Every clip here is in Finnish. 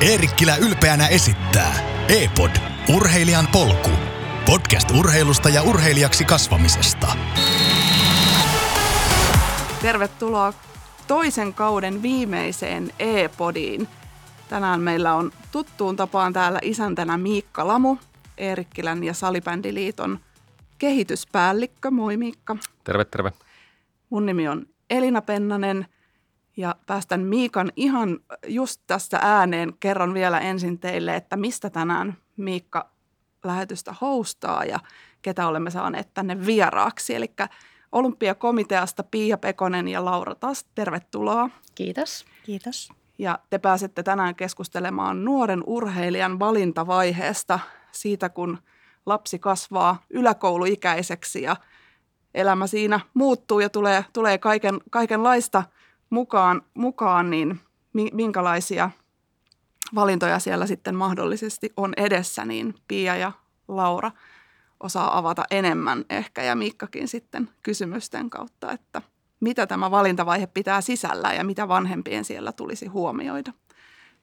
Eerikkilä ylpeänä esittää E-pod, urheilijan polku. Podcast urheilusta ja urheilijaksi kasvamisesta. Tervetuloa toisen kauden viimeiseen E-podiin. Tänään meillä on tuttuun tapaan täällä isäntänä Miikka Lamu, Eerikkilän ja Salibändiliiton kehityspäällikkö. Moi Miikka. Terve, terve. Mun nimi on Elina Pennanen ja päästän Miikan ihan just tässä ääneen. Kerron vielä ensin teille, että mistä tänään Miikka lähetystä hostaa ja ketä olemme saaneet tänne vieraaksi. Eli Olympiakomiteasta Pia Pekonen ja Laura Tas, tervetuloa. Kiitos. Kiitos. Ja te pääsette tänään keskustelemaan nuoren urheilijan valintavaiheesta siitä, kun lapsi kasvaa yläkouluikäiseksi ja elämä siinä muuttuu ja tulee, tulee kaiken, kaikenlaista mukaan, mukaan, niin minkälaisia valintoja siellä sitten mahdollisesti on edessä, niin Pia ja Laura osaa avata enemmän ehkä ja Miikkakin sitten kysymysten kautta, että mitä tämä valintavaihe pitää sisällä ja mitä vanhempien siellä tulisi huomioida.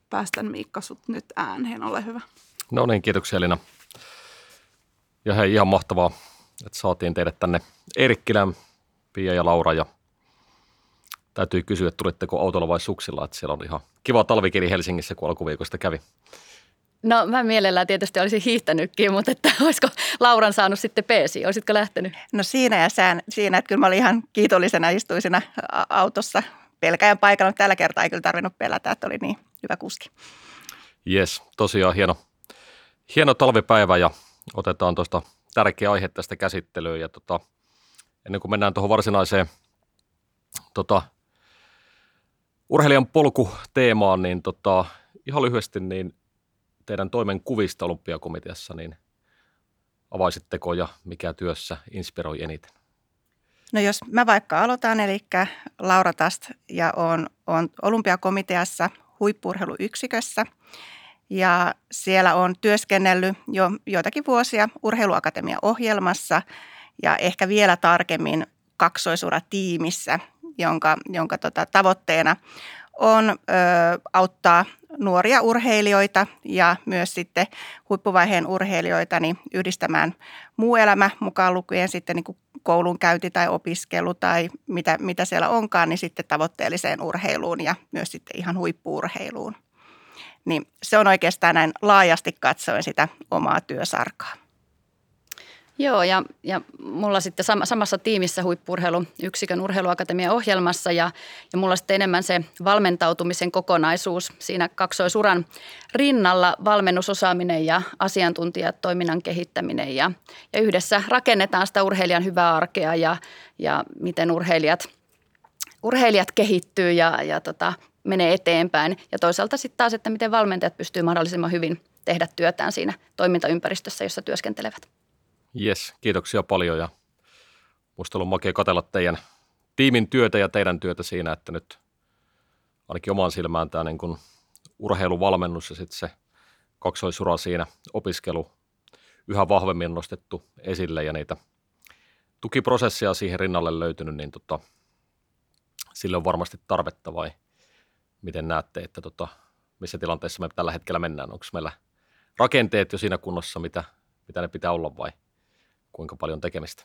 Päästän Miikka sut nyt ääneen, ole hyvä. No niin, kiitoksia Elina. Ja hei, ihan mahtavaa, että saatiin teidät tänne Eerikkilän, Pia ja Laura. Ja täytyy kysyä, että tulitteko autolla vai suksilla, että siellä on ihan kiva talvikiri Helsingissä, kun alkuviikosta kävi. No mä mielellään tietysti olisin hiihtänytkin, mutta että olisiko Lauran saanut sitten peesi? Olisitko lähtenyt? No siinä ja sään, siinä, että kyllä mä olin ihan kiitollisena istuisena autossa pelkäjän paikalla, mutta tällä kertaa ei kyllä tarvinnut pelätä, että oli niin hyvä kuski. Yes, tosiaan hieno, hieno talvipäivä ja otetaan tuosta tärkeä aihe tästä käsittelyyn. Ja tota, ennen kuin mennään tuohon varsinaiseen tota, urheilijan polku-teemaan, niin tota, ihan lyhyesti niin teidän toimen kuvista olympiakomiteassa, niin avaisitteko ja mikä työssä inspiroi eniten? No jos mä vaikka aloitan, eli Laura Tast ja on, on olympiakomiteassa huippurheiluyksikössä – ja siellä on työskennellyt jo joitakin vuosia urheiluakatemia-ohjelmassa ja ehkä vielä tarkemmin kaksoisuratiimissä, jonka, jonka tota, tavoitteena on ö, auttaa nuoria urheilijoita ja myös sitten huippuvaiheen urheilijoita niin yhdistämään muu elämä mukaan lukien sitten niin kuin koulunkäynti tai opiskelu tai mitä, mitä siellä onkaan, niin sitten tavoitteelliseen urheiluun ja myös sitten ihan huippuurheiluun. Niin se on oikeastaan näin laajasti katsoen sitä omaa työsarkaa. Joo, ja, ja mulla sitten samassa tiimissä huippurheiluyksikön urheiluakatemian ohjelmassa ja, ja mulla sitten enemmän se valmentautumisen kokonaisuus siinä kaksoisuran rinnalla valmennusosaaminen ja asiantuntijatoiminnan kehittäminen ja, ja yhdessä rakennetaan sitä urheilijan hyvää arkea ja, ja miten urheilijat, urheilijat kehittyy ja, ja tota, menee eteenpäin. Ja toisaalta sitten taas, että miten valmentajat pystyy mahdollisimman hyvin tehdä työtään siinä toimintaympäristössä, jossa työskentelevät. Yes, kiitoksia paljon ja musta on makea katella teidän tiimin työtä ja teidän työtä siinä, että nyt ainakin omaan silmään tämä niin kuin urheiluvalmennus ja sitten se kaksoisura siinä opiskelu yhä vahvemmin nostettu esille ja niitä tukiprosesseja siihen rinnalle löytynyt, niin tota, sille on varmasti tarvetta vai – miten näette, että tota, missä tilanteessa me tällä hetkellä mennään? Onko meillä rakenteet jo siinä kunnossa, mitä, mitä ne pitää olla vai kuinka paljon tekemistä?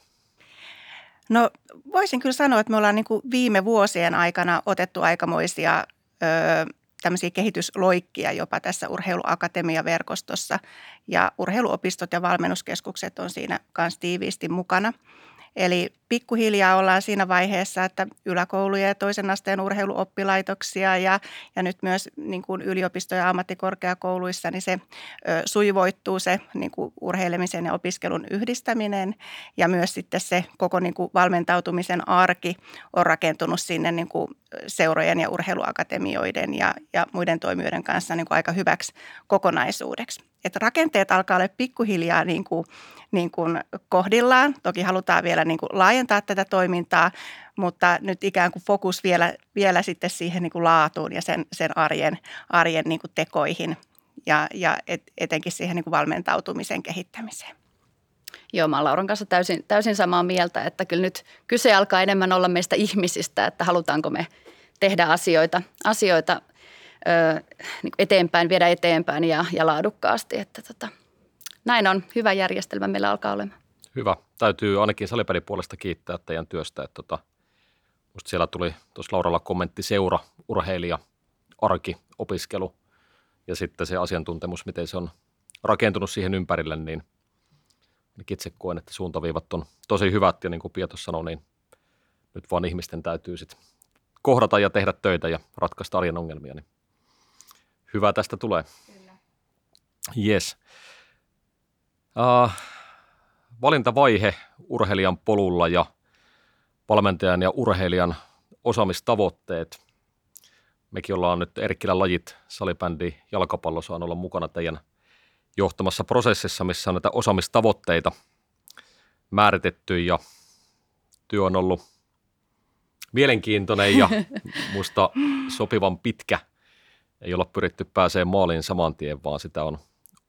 No voisin kyllä sanoa, että me ollaan niin kuin viime vuosien aikana otettu aikamoisia ö, tämmöisiä kehitysloikkia jopa tässä urheiluakatemia-verkostossa ja urheiluopistot ja valmennuskeskukset on siinä kanssa tiiviisti mukana. Eli pikkuhiljaa ollaan siinä vaiheessa, että yläkouluja ja toisen asteen urheiluoppilaitoksia ja, ja nyt myös niin kuin yliopisto- ja ammattikorkeakouluissa, niin se ö, sujuvoittuu se niin kuin urheilemisen ja opiskelun yhdistäminen ja myös sitten se koko niin kuin valmentautumisen arki on rakentunut sinne niin kuin seurojen ja urheiluakatemioiden ja, ja muiden toimijoiden kanssa niin kuin aika hyväksi kokonaisuudeksi. Et rakenteet alkaa olla pikkuhiljaa niin kuin, niin kuin kohdillaan. Toki halutaan vielä niin kuin laajentaa tätä toimintaa, mutta nyt ikään kuin fokus vielä, vielä sitten siihen niin kuin laatuun ja sen, sen arjen, arjen niin kuin tekoihin ja, ja et, etenkin siihen niin kuin valmentautumisen kehittämiseen. Joo, mä Lauran kanssa täysin, täysin samaa mieltä, että kyllä nyt kyse alkaa enemmän olla meistä ihmisistä, että halutaanko me tehdä asioita, asioita ö, niin eteenpäin, viedä eteenpäin ja, ja laadukkaasti. Että tota, näin on hyvä järjestelmä meillä alkaa olemaan. Hyvä. Täytyy ainakin salipelin puolesta kiittää teidän työstä. Että tota, musta siellä tuli tuossa Lauralla kommentti seura, urheilija, arki, opiskelu ja sitten se asiantuntemus, miten se on rakentunut siihen ympärille, niin itse koen, että suuntaviivat on tosi hyvät ja niin kuin Pietos sanoi, niin nyt vaan ihmisten täytyy sitten kohdata ja tehdä töitä ja ratkaista arjen ongelmia, niin hyvä tästä tulee. Kyllä. Yes. Uh, valintavaihe urheilijan polulla ja valmentajan ja urheilijan osaamistavoitteet. Mekin ollaan nyt Erkkilän lajit, salibändi, jalkapallo saan olla mukana teidän johtamassa prosessissa, missä on näitä osaamistavoitteita määritetty ja työ on ollut mielenkiintoinen ja musta sopivan pitkä. Ei olla pyritty pääsee maaliin saman tien, vaan sitä on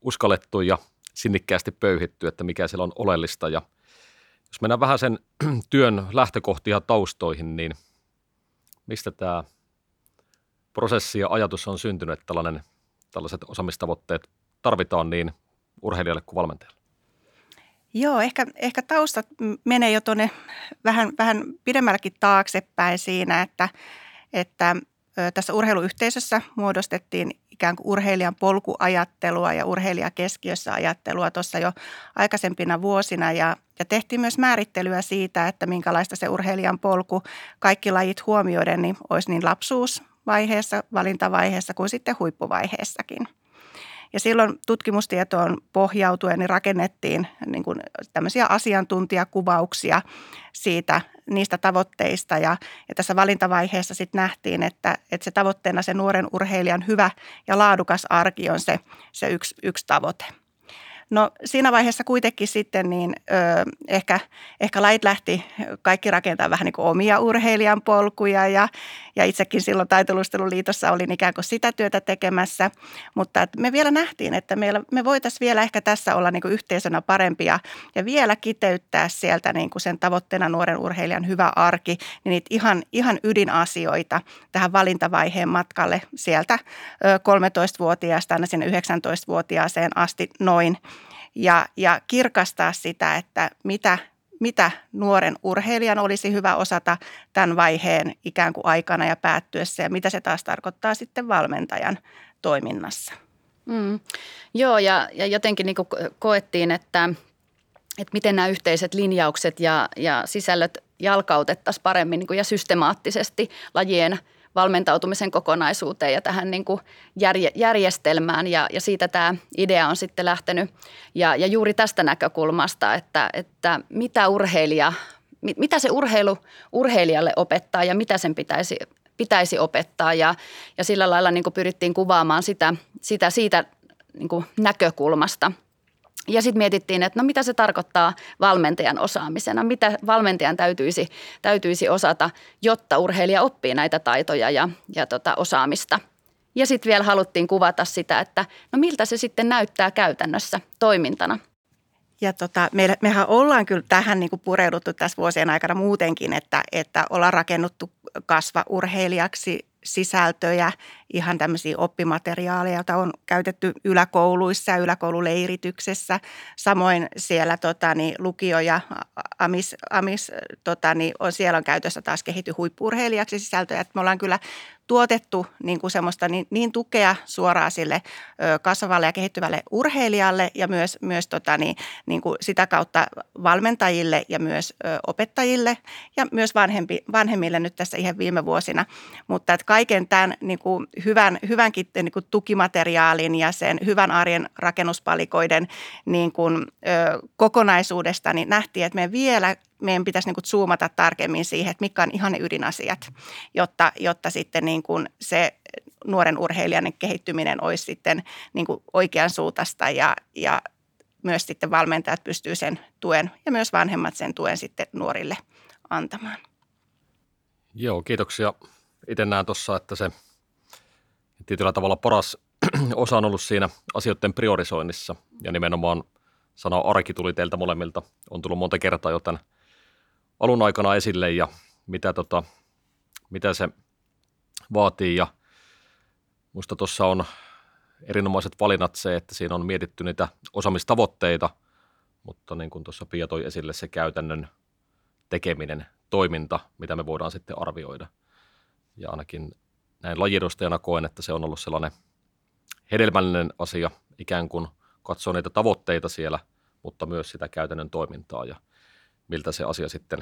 uskallettu ja sinnikkäästi pöyhitty, että mikä siellä on oleellista. Ja jos mennään vähän sen työn lähtökohtia taustoihin, niin mistä tämä prosessi ja ajatus on syntynyt, että tällainen, tällaiset osaamistavoitteet tarvitaan niin urheilijalle kuin valmentajalle? Joo, ehkä, ehkä taustat menee jo tuonne vähän, vähän pidemmälläkin taaksepäin siinä, että, että tässä urheiluyhteisössä muodostettiin ikään kuin urheilijan polkuajattelua ja urheilijakeskiössä ajattelua tuossa jo aikaisempina vuosina. Ja, ja tehtiin myös määrittelyä siitä, että minkälaista se urheilijan polku kaikki lajit huomioiden niin olisi niin lapsuusvaiheessa, valintavaiheessa kuin sitten huippuvaiheessakin – ja silloin tutkimustietoon pohjautuen niin rakennettiin niin kuin tämmöisiä asiantuntijakuvauksia siitä, niistä tavoitteista. Ja, ja tässä valintavaiheessa sitten nähtiin, että, että se tavoitteena se nuoren urheilijan hyvä ja laadukas arki on se, se yksi, yksi tavoite – No siinä vaiheessa kuitenkin sitten niin ö, ehkä, ehkä lait lähti kaikki rakentaa vähän niin kuin omia urheilijan polkuja ja, ja itsekin silloin taitolusteluliitossa olin ikään kuin sitä työtä tekemässä. Mutta me vielä nähtiin, että meillä, me voitaisiin vielä ehkä tässä olla niin kuin yhteisönä parempia ja vielä kiteyttää sieltä niin kuin sen tavoitteena nuoren urheilijan hyvä arki, niin niitä ihan, ihan ydinasioita tähän valintavaiheen matkalle sieltä 13-vuotiaasta aina sinne 19-vuotiaaseen asti noin – ja, ja kirkastaa sitä, että mitä, mitä nuoren urheilijan olisi hyvä osata tämän vaiheen ikään kuin aikana ja päättyessä ja mitä se taas tarkoittaa sitten valmentajan toiminnassa. Mm. Joo, ja, ja jotenkin niin koettiin, että, että miten nämä yhteiset linjaukset ja, ja sisällöt jalkautettaisiin paremmin niin kuin ja systemaattisesti lajien – valmentautumisen kokonaisuuteen ja tähän niin kuin järje, järjestelmään. Ja, ja siitä tämä idea on sitten lähtenyt. Ja, ja juuri tästä näkökulmasta, että, että mitä urheilija, mitä se urheilu urheilijalle opettaa ja mitä sen pitäisi, pitäisi opettaa. Ja, ja sillä lailla niin kuin pyrittiin kuvaamaan sitä, sitä siitä niin kuin näkökulmasta – ja sitten mietittiin, että no mitä se tarkoittaa valmentajan osaamisena, mitä valmentajan täytyisi, täytyisi osata, jotta urheilija oppii näitä taitoja ja, ja tota osaamista. Ja sitten vielä haluttiin kuvata sitä, että no miltä se sitten näyttää käytännössä toimintana. Ja tota, me, mehän ollaan kyllä tähän niin kuin pureuduttu tässä vuosien aikana muutenkin, että, että ollaan rakennuttu kasva urheilijaksi sisältöjä, ihan tämmöisiä oppimateriaaleja, joita on käytetty yläkouluissa ja yläkoululeirityksessä. Samoin siellä tota, niin, lukio ja amis, amis tota, niin, on, siellä on käytössä taas kehity huippurheilijaksi sisältöjä. Että me ollaan kyllä tuotettu niin kuin semmoista niin, niin tukea suoraan sille ö, kasvavalle ja kehittyvälle urheilijalle ja myös, myös tota, niin, niin kuin sitä kautta valmentajille ja myös ö, opettajille ja myös vanhempi, vanhemmille nyt tässä ihan viime vuosina. Mutta että kaiken tämän niin kuin hyvän, hyvänkin niin kuin tukimateriaalin ja sen hyvän arjen rakennuspalikoiden niin kuin, ö, kokonaisuudesta niin nähtiin, että me vielä meidän pitäisi niin kuin zoomata tarkemmin siihen, että mitkä on ihan ne ydinasiat, jotta, jotta sitten niin kuin se nuoren urheilijan kehittyminen olisi sitten niin kuin oikean suuntaista ja, ja myös sitten valmentajat pystyy sen tuen ja myös vanhemmat sen tuen sitten nuorille antamaan. Joo, kiitoksia. Itse näen tuossa, että se tietyllä tavalla paras osa on ollut siinä asioiden priorisoinnissa ja nimenomaan sana arki tuli teiltä molemmilta. On tullut monta kertaa jo tämän alun aikana esille ja mitä, tota, mitä se vaatii ja Muista tuossa on erinomaiset valinnat se, että siinä on mietitty niitä osaamistavoitteita, mutta niin kuin tuossa Pia toi esille se käytännön tekeminen, toiminta, mitä me voidaan sitten arvioida. Ja ainakin näin lajidostajana koen, että se on ollut sellainen hedelmällinen asia, ikään kuin katsoa niitä tavoitteita siellä, mutta myös sitä käytännön toimintaa ja miltä se asia sitten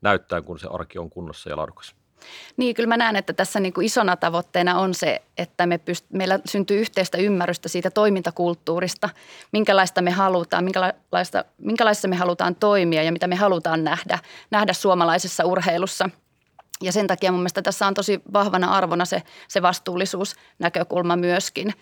näyttää, kun se arki on kunnossa ja laadukas. Niin, kyllä mä näen, että tässä niin kuin isona tavoitteena on se, että me pyst- meillä syntyy yhteistä ymmärrystä siitä toimintakulttuurista, minkälaista me halutaan, minkälaista, minkälaista me halutaan toimia ja mitä me halutaan nähdä, nähdä suomalaisessa urheilussa. Ja sen takia mun mielestä tässä on tosi vahvana arvona se, se vastuullisuusnäkökulma myöskin,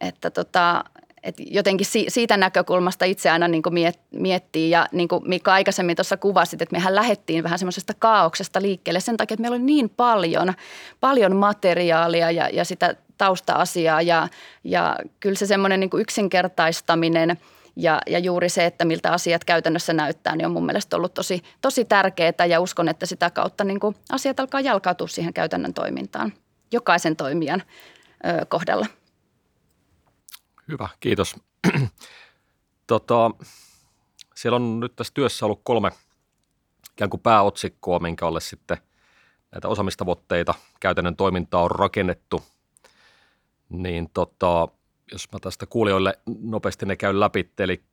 että tota, et jotenkin siitä näkökulmasta itse aina niin kuin miettii. Ja niin kuin Mika aikaisemmin tuossa kuvasit, että mehän lähdettiin vähän semmoisesta kaauksesta liikkeelle sen takia, että meillä oli niin paljon, paljon materiaalia ja, ja sitä tausta-asiaa. Ja, ja kyllä se semmoinen niin yksinkertaistaminen ja, ja juuri se, että miltä asiat käytännössä näyttää, niin on mun mielestä ollut tosi, tosi tärkeää ja uskon, että sitä kautta niin kuin asiat alkaa jalkautua siihen käytännön toimintaan jokaisen toimijan ö, kohdalla. Hyvä, kiitos. tota, siellä on nyt tässä työssä ollut kolme ikään kuin pääotsikkoa, minkä alle sitten näitä osaamistavoitteita, käytännön toimintaa on rakennettu. Niin tota, jos mä tästä kuulijoille nopeasti ne käyn läpi, eli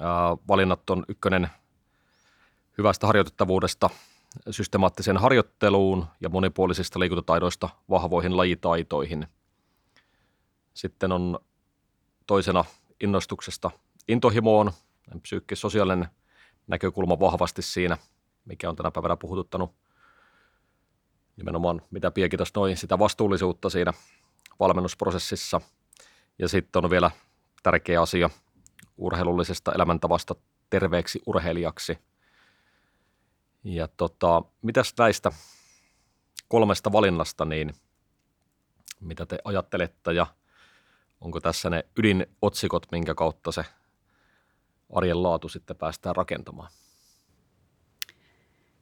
ää, valinnat on ykkönen hyvästä harjoitettavuudesta systemaattiseen harjoitteluun ja monipuolisista liikuntataidoista vahvoihin lajitaitoihin. Sitten on toisena innostuksesta intohimoon, psyykkis-sosiaalinen näkökulma vahvasti siinä, mikä on tänä päivänä puhututtanut nimenomaan, mitä Piekitas noin, sitä vastuullisuutta siinä valmennusprosessissa. Ja sitten on vielä tärkeä asia urheilullisesta elämäntavasta terveeksi urheilijaksi. Ja tota, mitäs näistä kolmesta valinnasta, niin mitä te ajattelette ja – onko tässä ne ydinotsikot, minkä kautta se arjen laatu sitten päästään rakentamaan?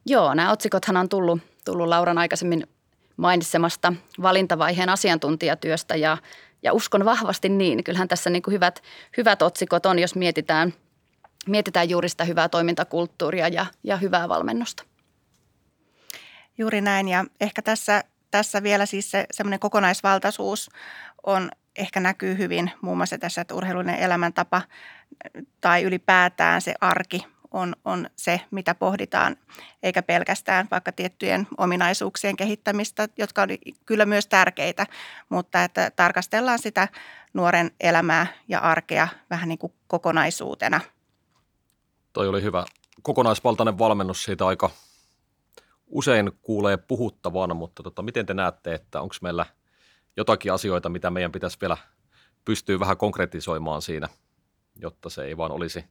Joo, nämä otsikothan on tullut, tullut Lauran aikaisemmin mainitsemasta valintavaiheen asiantuntijatyöstä ja, ja uskon vahvasti niin. Kyllähän tässä niin kuin hyvät, hyvät otsikot on, jos mietitään, mietitään juuri sitä hyvää toimintakulttuuria ja, ja hyvää valmennusta. Juuri näin ja ehkä tässä, tässä vielä siis se semmoinen kokonaisvaltaisuus on ehkä näkyy hyvin muun muassa tässä, että urheilullinen elämäntapa tai ylipäätään se arki on, on se, mitä pohditaan, eikä pelkästään vaikka tiettyjen ominaisuuksien kehittämistä, jotka on kyllä myös tärkeitä, mutta että tarkastellaan sitä nuoren elämää ja arkea vähän niin kuin kokonaisuutena. Toi oli hyvä kokonaisvaltainen valmennus siitä aika usein kuulee puhuttavan, mutta tota, miten te näette, että onko meillä – jotakin asioita, mitä meidän pitäisi vielä pystyä vähän konkretisoimaan siinä, jotta se ei vaan olisi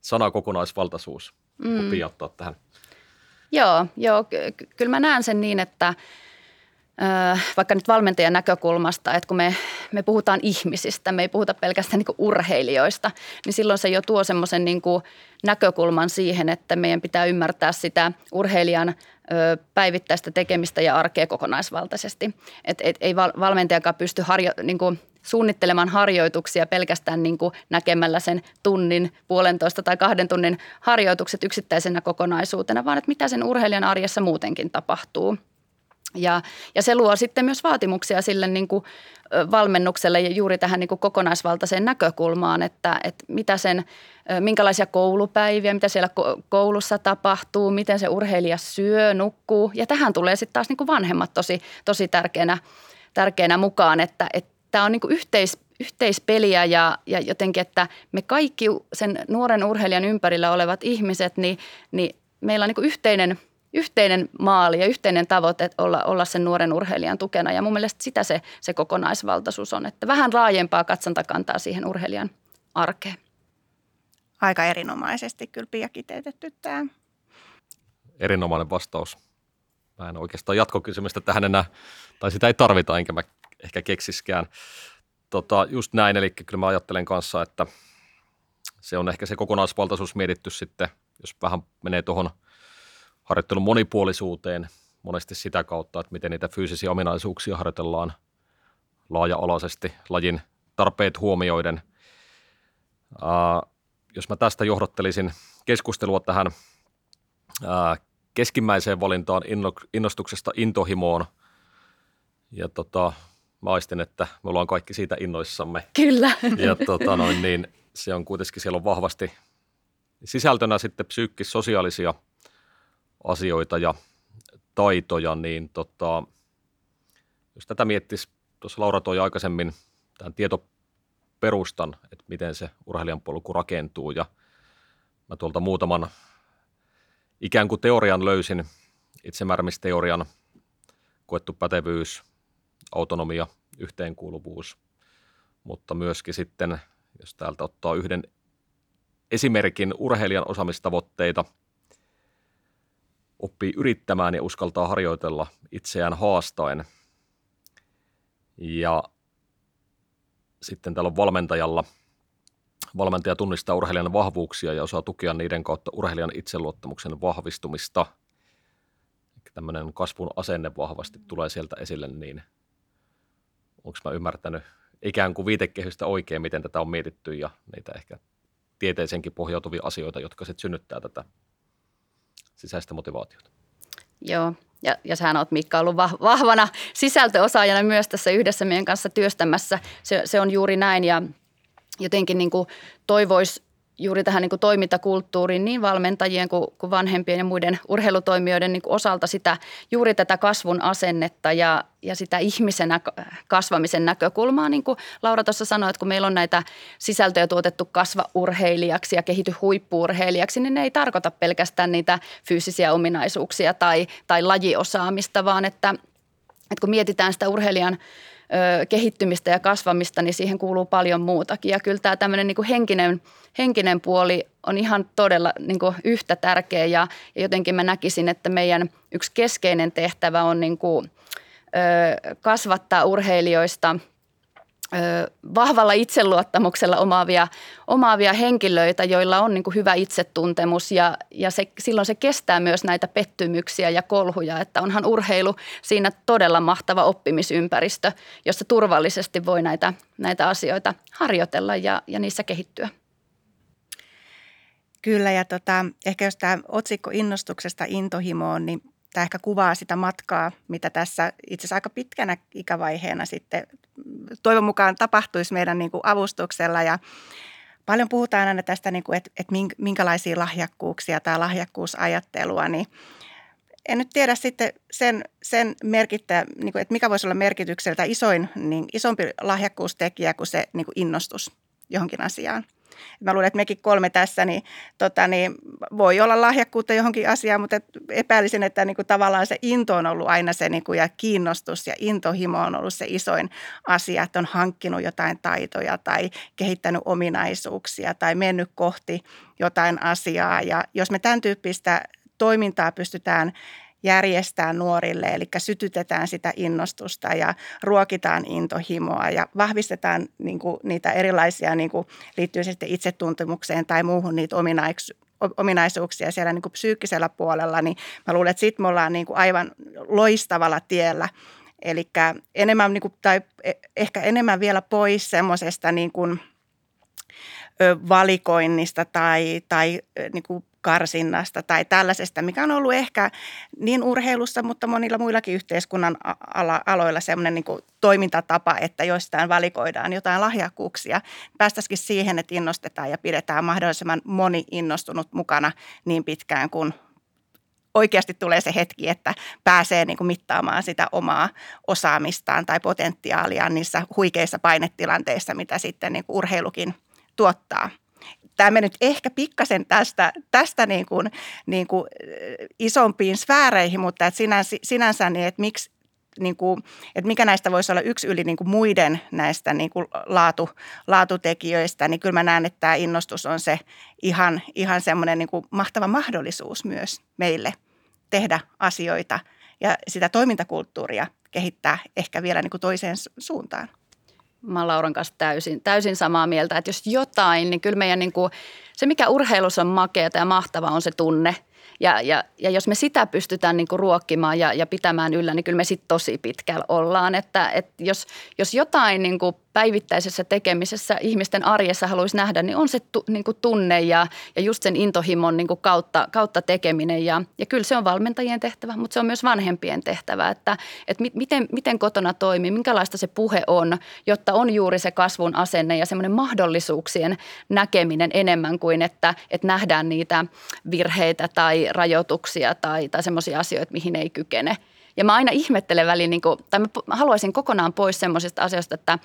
sana kokonaisvaltaisuus. Mm. ottaa tähän. Joo, joo ky- kyllä mä näen sen niin, että vaikka nyt valmentajan näkökulmasta, että kun me, me puhutaan ihmisistä, me ei puhuta pelkästään niin urheilijoista, niin silloin se jo tuo semmoisen niin näkökulman siihen, että meidän pitää ymmärtää sitä urheilijan päivittäistä tekemistä ja arkea kokonaisvaltaisesti. Et, et, ei valmentajakaan pysty harjo, niin kuin suunnittelemaan harjoituksia pelkästään niin kuin näkemällä sen tunnin, puolentoista tai kahden tunnin harjoitukset yksittäisenä kokonaisuutena, vaan että mitä sen urheilijan arjessa muutenkin tapahtuu. Ja, ja se luo sitten myös vaatimuksia sille niin kuin valmennukselle ja juuri tähän niin kuin kokonaisvaltaiseen näkökulmaan, että, että mitä sen, minkälaisia koulupäiviä, mitä siellä koulussa tapahtuu, miten se urheilija syö, nukkuu. Ja tähän tulee sitten taas niin kuin vanhemmat tosi, tosi tärkeänä, tärkeänä mukaan, että, että tämä on niin kuin yhteis, yhteispeliä ja, ja jotenkin, että me kaikki sen nuoren urheilijan ympärillä olevat ihmiset, niin, niin meillä on niin kuin yhteinen – yhteinen maali ja yhteinen tavoite olla, olla sen nuoren urheilijan tukena. Ja mun mielestä sitä se, se kokonaisvaltaisuus on, että vähän laajempaa katsontakantaa siihen urheilijan arkeen. Aika erinomaisesti kyllä Pia kiteytetty tämä. Erinomainen vastaus. Mä en oikeastaan jatkokysymystä tähän enää, tai sitä ei tarvita, enkä mä ehkä keksiskään. Tota, just näin, eli kyllä mä ajattelen kanssa, että se on ehkä se kokonaisvaltaisuus mietitty sitten, jos vähän menee tuohon – harjoittelun monipuolisuuteen monesti sitä kautta, että miten niitä fyysisiä ominaisuuksia harjoitellaan laaja-alaisesti lajin tarpeet huomioiden. Ää, jos mä tästä johdattelisin keskustelua tähän ää, keskimmäiseen valintaan innostuksesta intohimoon. Ja tota, mä aistin, että me ollaan kaikki siitä innoissamme. Kyllä. Ja tota, noin, niin se on kuitenkin, siellä on vahvasti sisältönä sitten psyykkis-sosiaalisia asioita ja taitoja, niin tota, jos tätä miettisi, tuossa Laura toi aikaisemmin tämän tietoperustan, että miten se urheilijan polku rakentuu ja mä tuolta muutaman ikään kuin teorian löysin, itsemääräämisteorian, koettu pätevyys, autonomia, yhteenkuuluvuus, mutta myöskin sitten, jos täältä ottaa yhden esimerkin urheilijan osaamistavoitteita, oppii yrittämään ja uskaltaa harjoitella itseään haastaen. Ja sitten täällä on valmentajalla, valmentaja tunnistaa urheilijan vahvuuksia ja osaa tukea niiden kautta urheilijan itseluottamuksen vahvistumista. Tämmöinen kasvun asenne vahvasti tulee sieltä esille, niin onko mä ymmärtänyt ikään kuin viitekehystä oikein, miten tätä on mietitty ja niitä ehkä tieteeseenkin pohjautuvia asioita, jotka sitten synnyttää tätä sisäistä motivaatiota. Joo, ja, ja sähän olet Mikka ollut vahvana sisältöosaajana myös tässä yhdessä meidän kanssa työstämässä. Se, se on juuri näin ja jotenkin niin toivoisi juuri tähän niin kuin toimintakulttuuriin niin valmentajien kuin, kuin vanhempien ja muiden urheilutoimijoiden niin kuin osalta sitä, juuri tätä kasvun asennetta ja, ja sitä ihmisenä kasvamisen näkökulmaa. Niin kuin Laura tuossa sanoi, että kun meillä on näitä sisältöjä tuotettu kasva urheilijaksi ja kehity huippuurheilijaksi, niin ne ei tarkoita pelkästään niitä fyysisiä ominaisuuksia tai, tai lajiosaamista, vaan että, että kun mietitään sitä urheilijan – kehittymistä ja kasvamista, niin siihen kuuluu paljon muutakin. Ja kyllä tämä tämmöinen niin kuin henkinen, henkinen puoli on ihan todella niin kuin yhtä tärkeä ja, ja jotenkin mä näkisin, että meidän yksi keskeinen tehtävä on niin kuin, ö, kasvattaa urheilijoista – vahvalla itseluottamuksella omaavia, omaavia henkilöitä, joilla on niin hyvä itsetuntemus ja, ja se, silloin se kestää myös näitä pettymyksiä ja kolhuja, että onhan urheilu siinä todella mahtava oppimisympäristö, jossa turvallisesti voi näitä, näitä asioita harjoitella ja, ja niissä kehittyä. Kyllä ja tota, ehkä jos tämä otsikko innostuksesta intohimoon, niin tämä ehkä kuvaa sitä matkaa, mitä tässä itse asiassa aika pitkänä ikävaiheena sitten toivon mukaan tapahtuisi meidän niin kuin avustuksella ja Paljon puhutaan aina tästä, niin kuin, että, että minkälaisia lahjakkuuksia tai lahjakkuusajattelua, niin en nyt tiedä sitten sen, sen merkittä, niin kuin, että mikä voisi olla merkitykseltä isoin, niin isompi lahjakkuustekijä kuin se niin kuin innostus johonkin asiaan. Mä luulen, että mekin kolme tässä, niin, tota, niin voi olla lahjakkuutta johonkin asiaan, mutta epäilisin, että niin kuin tavallaan se into on ollut aina se niin kuin, ja kiinnostus ja intohimo on ollut se isoin asia, että on hankkinut jotain taitoja tai kehittänyt ominaisuuksia tai mennyt kohti jotain asiaa. Ja jos me tämän tyyppistä toimintaa pystytään järjestää nuorille, eli sytytetään sitä innostusta ja ruokitaan intohimoa ja vahvistetaan niin kuin, niitä erilaisia niin kuin, liittyen sitten itsetuntemukseen tai muuhun niitä ominaisuuksia siellä niin kuin psyykkisellä puolella, niin mä luulen, että sitten me ollaan niin kuin aivan loistavalla tiellä. Eli enemmän niin kuin, tai e, ehkä enemmän vielä pois semmoisesta niin valikoinnista tai, tai niin kuin karsinnasta tai tällaisesta, mikä on ollut ehkä niin urheilussa, mutta monilla muillakin yhteiskunnan aloilla semmoinen niin toimintatapa, että jostain valikoidaan jotain lahjakkuuksia. Päästäisikin siihen, että innostetaan ja pidetään mahdollisimman moni innostunut mukana niin pitkään kuin oikeasti tulee se hetki, että pääsee niin kuin mittaamaan sitä omaa osaamistaan tai potentiaaliaan niissä huikeissa painetilanteissa, mitä sitten niin kuin urheilukin tuottaa – tämä mennyt ehkä pikkasen tästä, tästä niin kuin, niin kuin isompiin sfääreihin, mutta että sinänsä, sinänsä niin, että miksi niin kuin, että mikä näistä voisi olla yksi yli niin kuin muiden näistä niin kuin laatu, laatutekijöistä, niin kyllä mä näen, että tämä innostus on se ihan, ihan semmoinen niin kuin mahtava mahdollisuus myös meille tehdä asioita ja sitä toimintakulttuuria kehittää ehkä vielä niin kuin toiseen suuntaan mä oon Lauran kanssa täysin, täysin samaa mieltä, että jos jotain, niin kyllä meidän niin kuin, se mikä urheilussa on makeata ja mahtava on se tunne. Ja, ja, ja jos me sitä pystytään niin kuin ruokkimaan ja, ja pitämään yllä, niin kyllä me sitten tosi pitkällä ollaan. Että, että jos, jos jotain niin kuin päivittäisessä tekemisessä ihmisten arjessa haluaisi nähdä, niin on se tu, niin kuin tunne ja, ja just sen intohimon niin kuin kautta, kautta tekeminen. Ja, ja kyllä se on valmentajien tehtävä, mutta se on myös vanhempien tehtävä, että, että mi, miten, miten kotona toimii, minkälaista se puhe on, jotta on juuri se kasvun asenne ja semmoinen mahdollisuuksien näkeminen enemmän kuin, että, että nähdään niitä virheitä tai rajoituksia tai, tai semmoisia asioita, mihin ei kykene. Ja mä aina ihmettelen väliin, niin kuin, tai mä haluaisin kokonaan pois semmoisista asioista, että –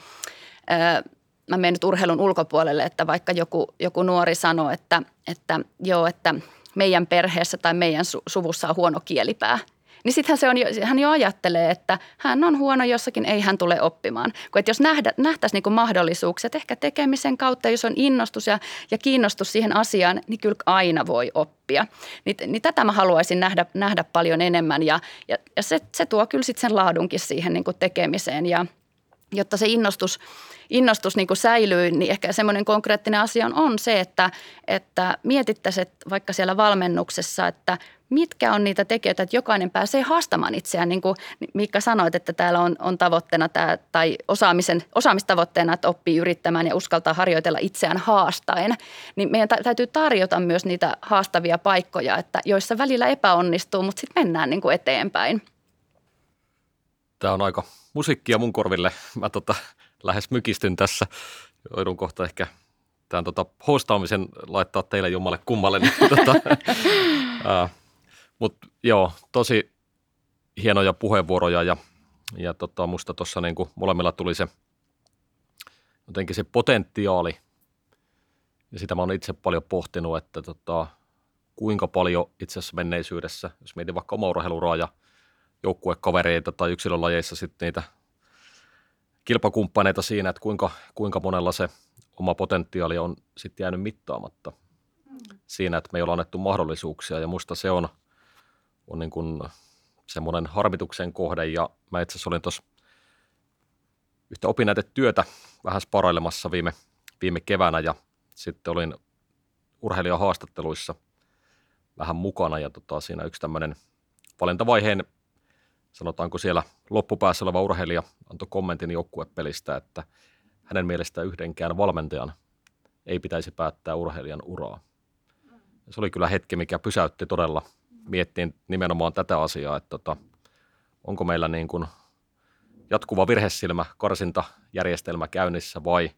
mä menen nyt urheilun ulkopuolelle, että vaikka joku, joku nuori sanoo, että, että joo, että meidän perheessä tai meidän su- suvussa on huono kielipää, niin on jo, hän jo ajattelee, että hän on huono jossakin, ei hän tule oppimaan. Kun että jos nähdä, nähtäisiin niin mahdollisuuksia, että ehkä tekemisen kautta, jos on innostus ja, ja kiinnostus siihen asiaan, niin kyllä aina voi oppia. Niin, niin tätä mä haluaisin nähdä, nähdä paljon enemmän ja, ja, ja se, se tuo kyllä sitten sen laadunkin siihen niin tekemiseen ja jotta se innostus – innostus niin kuin säilyy, niin ehkä semmoinen konkreettinen asia on, on se, että, että mietittäisiin vaikka siellä valmennuksessa, että mitkä on niitä tekijöitä, että jokainen pääsee haastamaan itseään. Niin kuin Mikka sanoit, että täällä on, on tavoitteena tämä, tai osaamisen, osaamistavoitteena, että oppii yrittämään ja uskaltaa harjoitella itseään haastaen. Niin meidän täytyy tarjota myös niitä haastavia paikkoja, että joissa välillä epäonnistuu, mutta sitten mennään niin kuin eteenpäin. Tämä on aika musiikkia mun korville. Mä tota, lähes mykistyn tässä. Joudun kohta ehkä tämän tota, hostaamisen laittaa teille jummalle kummalle. Niin, tota, Mutta joo, tosi hienoja puheenvuoroja ja, ja tota, musta tuossa niin molemmilla tuli se jotenkin se potentiaali ja sitä mä oon itse paljon pohtinut, että tota, kuinka paljon itse asiassa menneisyydessä, jos mietin vaikka oma urheiluraa ja joukkuekavereita tai yksilölajeissa sitten niitä kilpakumppaneita siinä, että kuinka, kuinka monella se oma potentiaali on sitten jäänyt mittaamatta siinä, että me ei ole annettu mahdollisuuksia. Ja musta se on, on niin kuin semmoinen harmituksen kohde. Ja mä itse asiassa olin tuossa yhtä opinnäytetyötä vähän sparailemassa viime, viime keväänä. Ja sitten olin urheilijahaastatteluissa vähän mukana. Ja tota, siinä yksi tämmöinen valintavaiheen sanotaanko siellä loppupäässä oleva urheilija antoi kommentin joukkuepelistä, että hänen mielestään yhdenkään valmentajan ei pitäisi päättää urheilijan uraa. Se oli kyllä hetki, mikä pysäytti todella miettiin nimenomaan tätä asiaa, että tota, onko meillä niin kuin jatkuva virhesilmä, karsintajärjestelmä käynnissä vai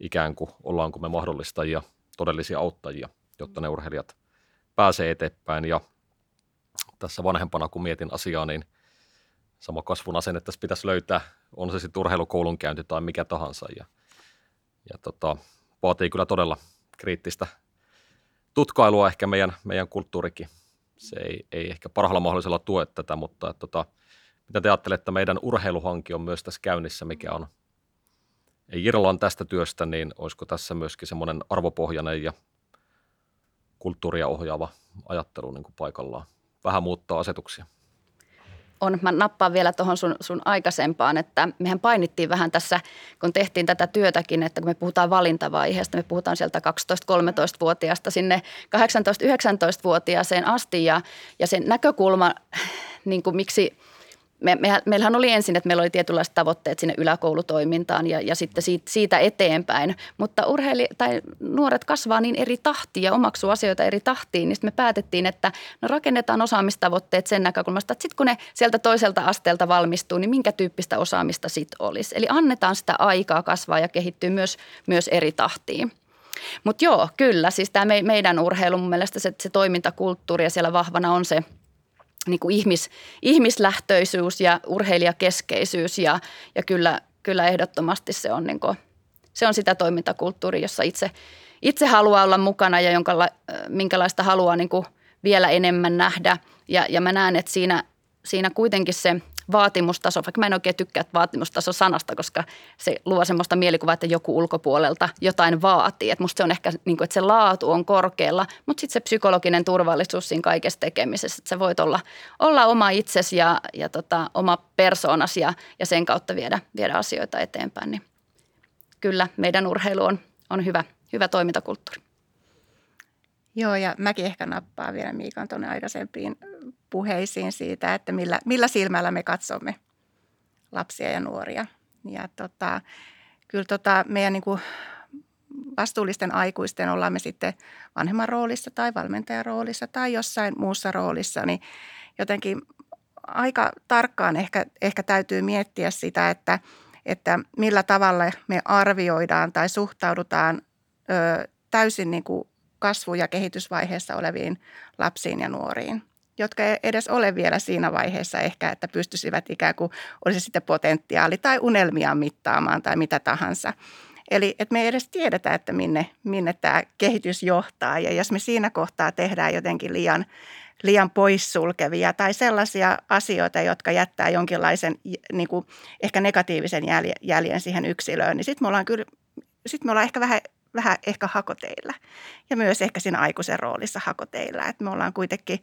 ikään kuin ollaanko me mahdollistajia, todellisia auttajia, jotta ne urheilijat pääsee eteenpäin. Ja tässä vanhempana, kun mietin asiaa, niin – sama kasvun asenne tässä pitäisi löytää, on se sitten urheilukoulun käynti tai mikä tahansa. Ja, ja tota, vaatii kyllä todella kriittistä tutkailua ehkä meidän, meidän kulttuurikin. Se ei, ei ehkä parhaalla mahdollisella tue tätä, mutta että, tota, mitä te ajattelette, että meidän urheiluhanki on myös tässä käynnissä, mikä on, ei irrallaan tästä työstä, niin olisiko tässä myöskin semmoinen arvopohjainen ja kulttuuria ohjaava ajattelu niin kuin paikallaan? Vähän muuttaa asetuksia on, mä nappaan vielä tuohon sun, sun aikaisempaan, että mehän painittiin vähän tässä, kun tehtiin tätä työtäkin, että kun me puhutaan valintavaiheesta, me puhutaan sieltä 12-13-vuotiaasta sinne 18-19-vuotiaaseen asti ja, ja sen näkökulma, niin kuin miksi – me, me, meillähän oli ensin, että meillä oli tietynlaiset tavoitteet sinne yläkoulutoimintaan ja, ja sitten siitä, siitä eteenpäin. Mutta urheili, tai nuoret kasvaa niin eri tahtiin ja omaksuu asioita eri tahtiin, niin sitten me päätettiin, että no rakennetaan osaamistavoitteet sen näkökulmasta, että sitten kun ne sieltä toiselta asteelta valmistuu, niin minkä tyyppistä osaamista sitten olisi. Eli annetaan sitä aikaa kasvaa ja kehittyy myös, myös eri tahtiin. Mutta joo, kyllä, siis tämä meidän urheilu mun mielestä se, se toimintakulttuuri ja siellä vahvana on se – niin kuin ihmis, ihmislähtöisyys ja urheilijakeskeisyys ja, ja kyllä, kyllä ehdottomasti se on, niin kuin, se on sitä toimintakulttuuria, jossa itse, itse haluaa olla mukana ja jonka, minkälaista haluaa niin kuin vielä enemmän nähdä. Ja, ja mä näen, että siinä, siinä kuitenkin se – vaatimustaso, vaikka mä en oikein tykkää vaatimustaso sanasta, koska se luo semmoista mielikuvaa, että joku ulkopuolelta jotain vaatii. Että musta se on ehkä, niin kuin, että se laatu on korkealla, mutta sitten se psykologinen turvallisuus siinä kaikessa tekemisessä, että sä voit olla, olla oma itsesi ja, ja tota, oma persoonas ja, ja sen kautta viedä, viedä asioita eteenpäin. Niin kyllä meidän urheilu on, on hyvä, hyvä toimintakulttuuri. Joo, ja mäkin ehkä nappaan vielä Miikan tuonne aikaisempiin puheisiin siitä, että millä, millä silmällä me katsomme lapsia ja nuoria. Ja tota, kyllä tota, meidän niin kuin vastuullisten aikuisten, ollaan me sitten vanhemman roolissa tai valmentajan roolissa tai jossain muussa roolissa, niin jotenkin aika tarkkaan ehkä, ehkä täytyy miettiä sitä, että, että millä tavalla me arvioidaan tai suhtaudutaan ö, täysin niin kuin kasvu- ja kehitysvaiheessa oleviin lapsiin ja nuoriin jotka ei edes ole vielä siinä vaiheessa ehkä, että pystyisivät ikään kuin, olisi sitten potentiaali tai unelmia mittaamaan tai mitä tahansa. Eli että me ei edes tiedetä, että minne, minne tämä kehitys johtaa. Ja jos me siinä kohtaa tehdään jotenkin liian, liian poissulkevia tai sellaisia asioita, jotka jättää jonkinlaisen niin kuin ehkä negatiivisen jäljen siihen yksilöön, niin sitten me ollaan kyllä, sit me ollaan ehkä vähän vähän ehkä hakoteilla ja myös ehkä siinä aikuisen roolissa hakoteilla. Että me ollaan kuitenkin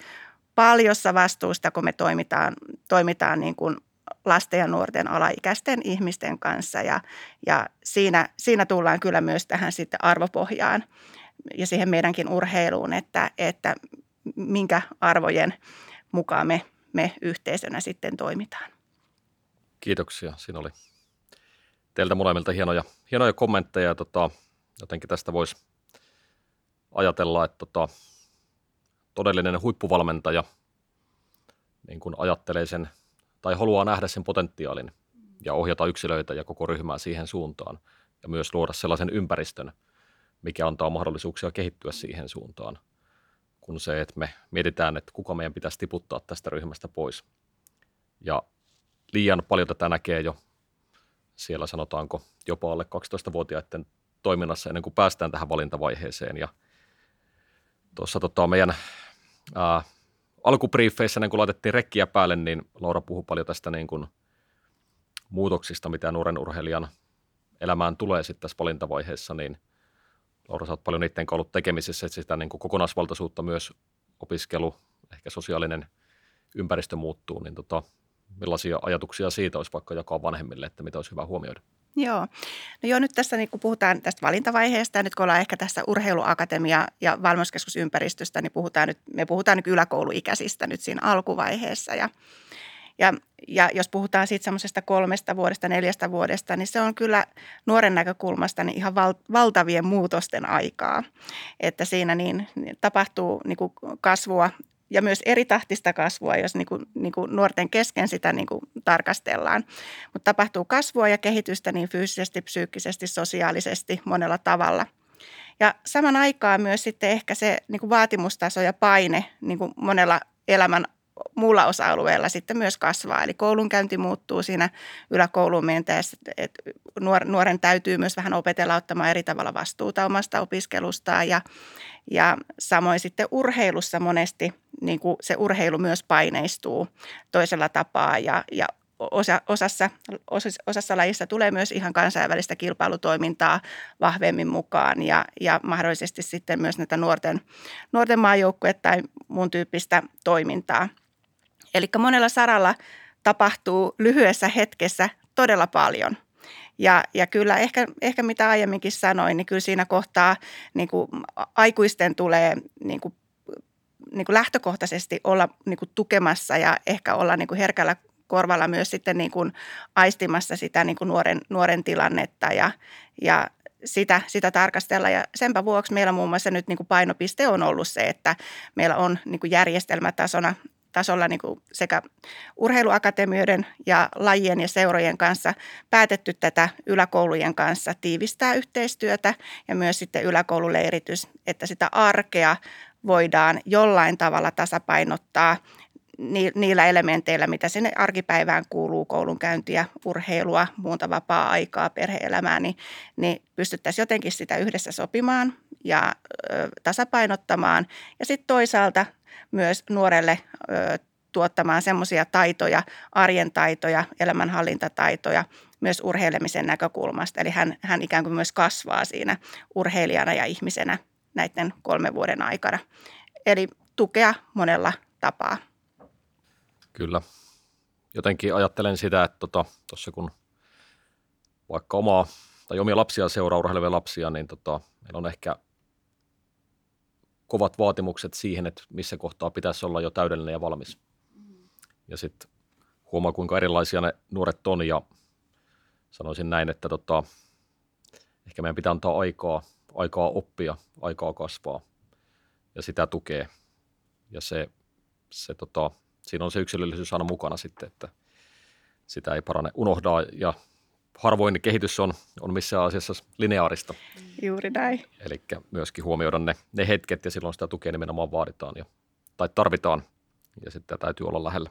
paljossa vastuusta, kun me toimitaan, toimitaan niin kuin lasten ja nuorten alaikäisten ihmisten kanssa ja, ja siinä, siinä tullaan kyllä myös tähän sitten arvopohjaan ja siihen meidänkin urheiluun, että, että minkä arvojen mukaan me, me yhteisönä sitten toimitaan. Kiitoksia. Siinä oli teiltä molemmilta hienoja, hienoja kommentteja. Tota, jotenkin tästä voisi ajatella, että tota, todellinen huippuvalmentaja niin kuin ajattelee sen tai haluaa nähdä sen potentiaalin ja ohjata yksilöitä ja koko ryhmää siihen suuntaan ja myös luoda sellaisen ympäristön, mikä antaa mahdollisuuksia kehittyä siihen suuntaan, kun se, että me mietitään, että kuka meidän pitäisi tiputtaa tästä ryhmästä pois. Ja liian paljon tätä näkee jo siellä sanotaanko jopa alle 12-vuotiaiden toiminnassa ennen kuin päästään tähän valintavaiheeseen. Ja tuossa tota, meidän ää, alkubriefeissä, niin kun laitettiin rekkiä päälle, niin Laura puhui paljon tästä niin kuin muutoksista, mitä nuoren urheilijan elämään tulee sitten tässä valintavaiheessa, niin Laura, sä oot paljon niiden ollut tekemisissä, että sitä niin kokonaisvaltaisuutta myös opiskelu, ehkä sosiaalinen ympäristö muuttuu, niin tota, millaisia ajatuksia siitä olisi vaikka jakaa vanhemmille, että mitä olisi hyvä huomioida? Joo. No joo, nyt tässä niin kun puhutaan tästä valintavaiheesta ja nyt kun ollaan ehkä tässä urheiluakatemia- ja valmennuskeskusympäristöstä, niin puhutaan nyt, me puhutaan nyt yläkouluikäisistä nyt siinä alkuvaiheessa. Ja, ja, ja jos puhutaan siitä semmoisesta kolmesta vuodesta, neljästä vuodesta, niin se on kyllä nuoren näkökulmasta niin ihan val, valtavien muutosten aikaa. Että siinä niin, niin tapahtuu niin kuin kasvua ja myös eri tahtista kasvua, jos niin kuin, niin kuin nuorten kesken sitä niin kuin tarkastellaan. Mutta tapahtuu kasvua ja kehitystä niin fyysisesti, psyykkisesti, sosiaalisesti monella tavalla. Ja saman aikaan myös sitten ehkä se niin kuin vaatimustaso ja paine niin kuin monella elämän muulla osa-alueella sitten myös kasvaa. Eli koulunkäynti muuttuu siinä yläkouluun mentäessä, että nuoren täytyy myös vähän opetella ottamaan eri tavalla vastuuta omasta opiskelustaan ja, ja samoin sitten urheilussa monesti niin kuin se urheilu myös paineistuu toisella tapaa ja, ja osa, osassa, osassa lajissa tulee myös ihan kansainvälistä kilpailutoimintaa vahvemmin mukaan ja, ja mahdollisesti sitten myös näitä nuorten, nuorten maajoukkuja tai muun tyyppistä toimintaa – Eli monella saralla tapahtuu lyhyessä hetkessä todella paljon. Ja, ja kyllä ehkä, ehkä mitä aiemminkin sanoin, niin kyllä siinä kohtaa niin kuin aikuisten tulee niin kuin, niin kuin lähtökohtaisesti olla niin kuin tukemassa ja ehkä olla niin kuin herkällä korvalla myös sitten niin kuin aistimassa sitä niin kuin nuoren, nuoren tilannetta ja, ja sitä, sitä tarkastella. Ja senpä vuoksi meillä muun muassa nyt niin kuin painopiste on ollut se, että meillä on niin kuin järjestelmätasona tasolla niin kuin sekä urheiluakatemioiden ja lajien ja seurojen kanssa päätetty tätä yläkoulujen kanssa tiivistää yhteistyötä ja myös sitten yläkoululeiritys, että sitä arkea voidaan jollain tavalla tasapainottaa niillä elementeillä, mitä sinne arkipäivään kuuluu, koulunkäyntiä, urheilua, muuta vapaa-aikaa, perheelämää, niin, niin pystyttäisiin jotenkin sitä yhdessä sopimaan ja ö, tasapainottamaan. Ja sitten toisaalta myös nuorelle ö, tuottamaan semmoisia taitoja, arjen taitoja, elämänhallintataitoja myös urheilemisen näkökulmasta. Eli hän, hän ikään kuin myös kasvaa siinä urheilijana ja ihmisenä näiden kolmen vuoden aikana. Eli tukea monella tapaa. Kyllä. Jotenkin ajattelen sitä, että tuossa tota, kun vaikka omaa tai omia lapsia seuraa urheilevia lapsia, niin tota, meillä on ehkä kovat vaatimukset siihen, että missä kohtaa pitäisi olla jo täydellinen ja valmis. Ja sitten huomaa, kuinka erilaisia ne nuoret on ja sanoisin näin, että tota, ehkä meidän pitää antaa aikaa, aikaa oppia, aikaa kasvaa ja sitä tukee. Ja se, se tota, siinä on se yksilöllisyys aina mukana sitten, että sitä ei parane unohdaa ja harvoin kehitys on, on missään asiassa lineaarista. Juuri näin. Eli myöskin huomioida ne, ne hetket ja silloin sitä tukea nimenomaan vaaditaan ja, tai tarvitaan ja sitten täytyy olla lähellä.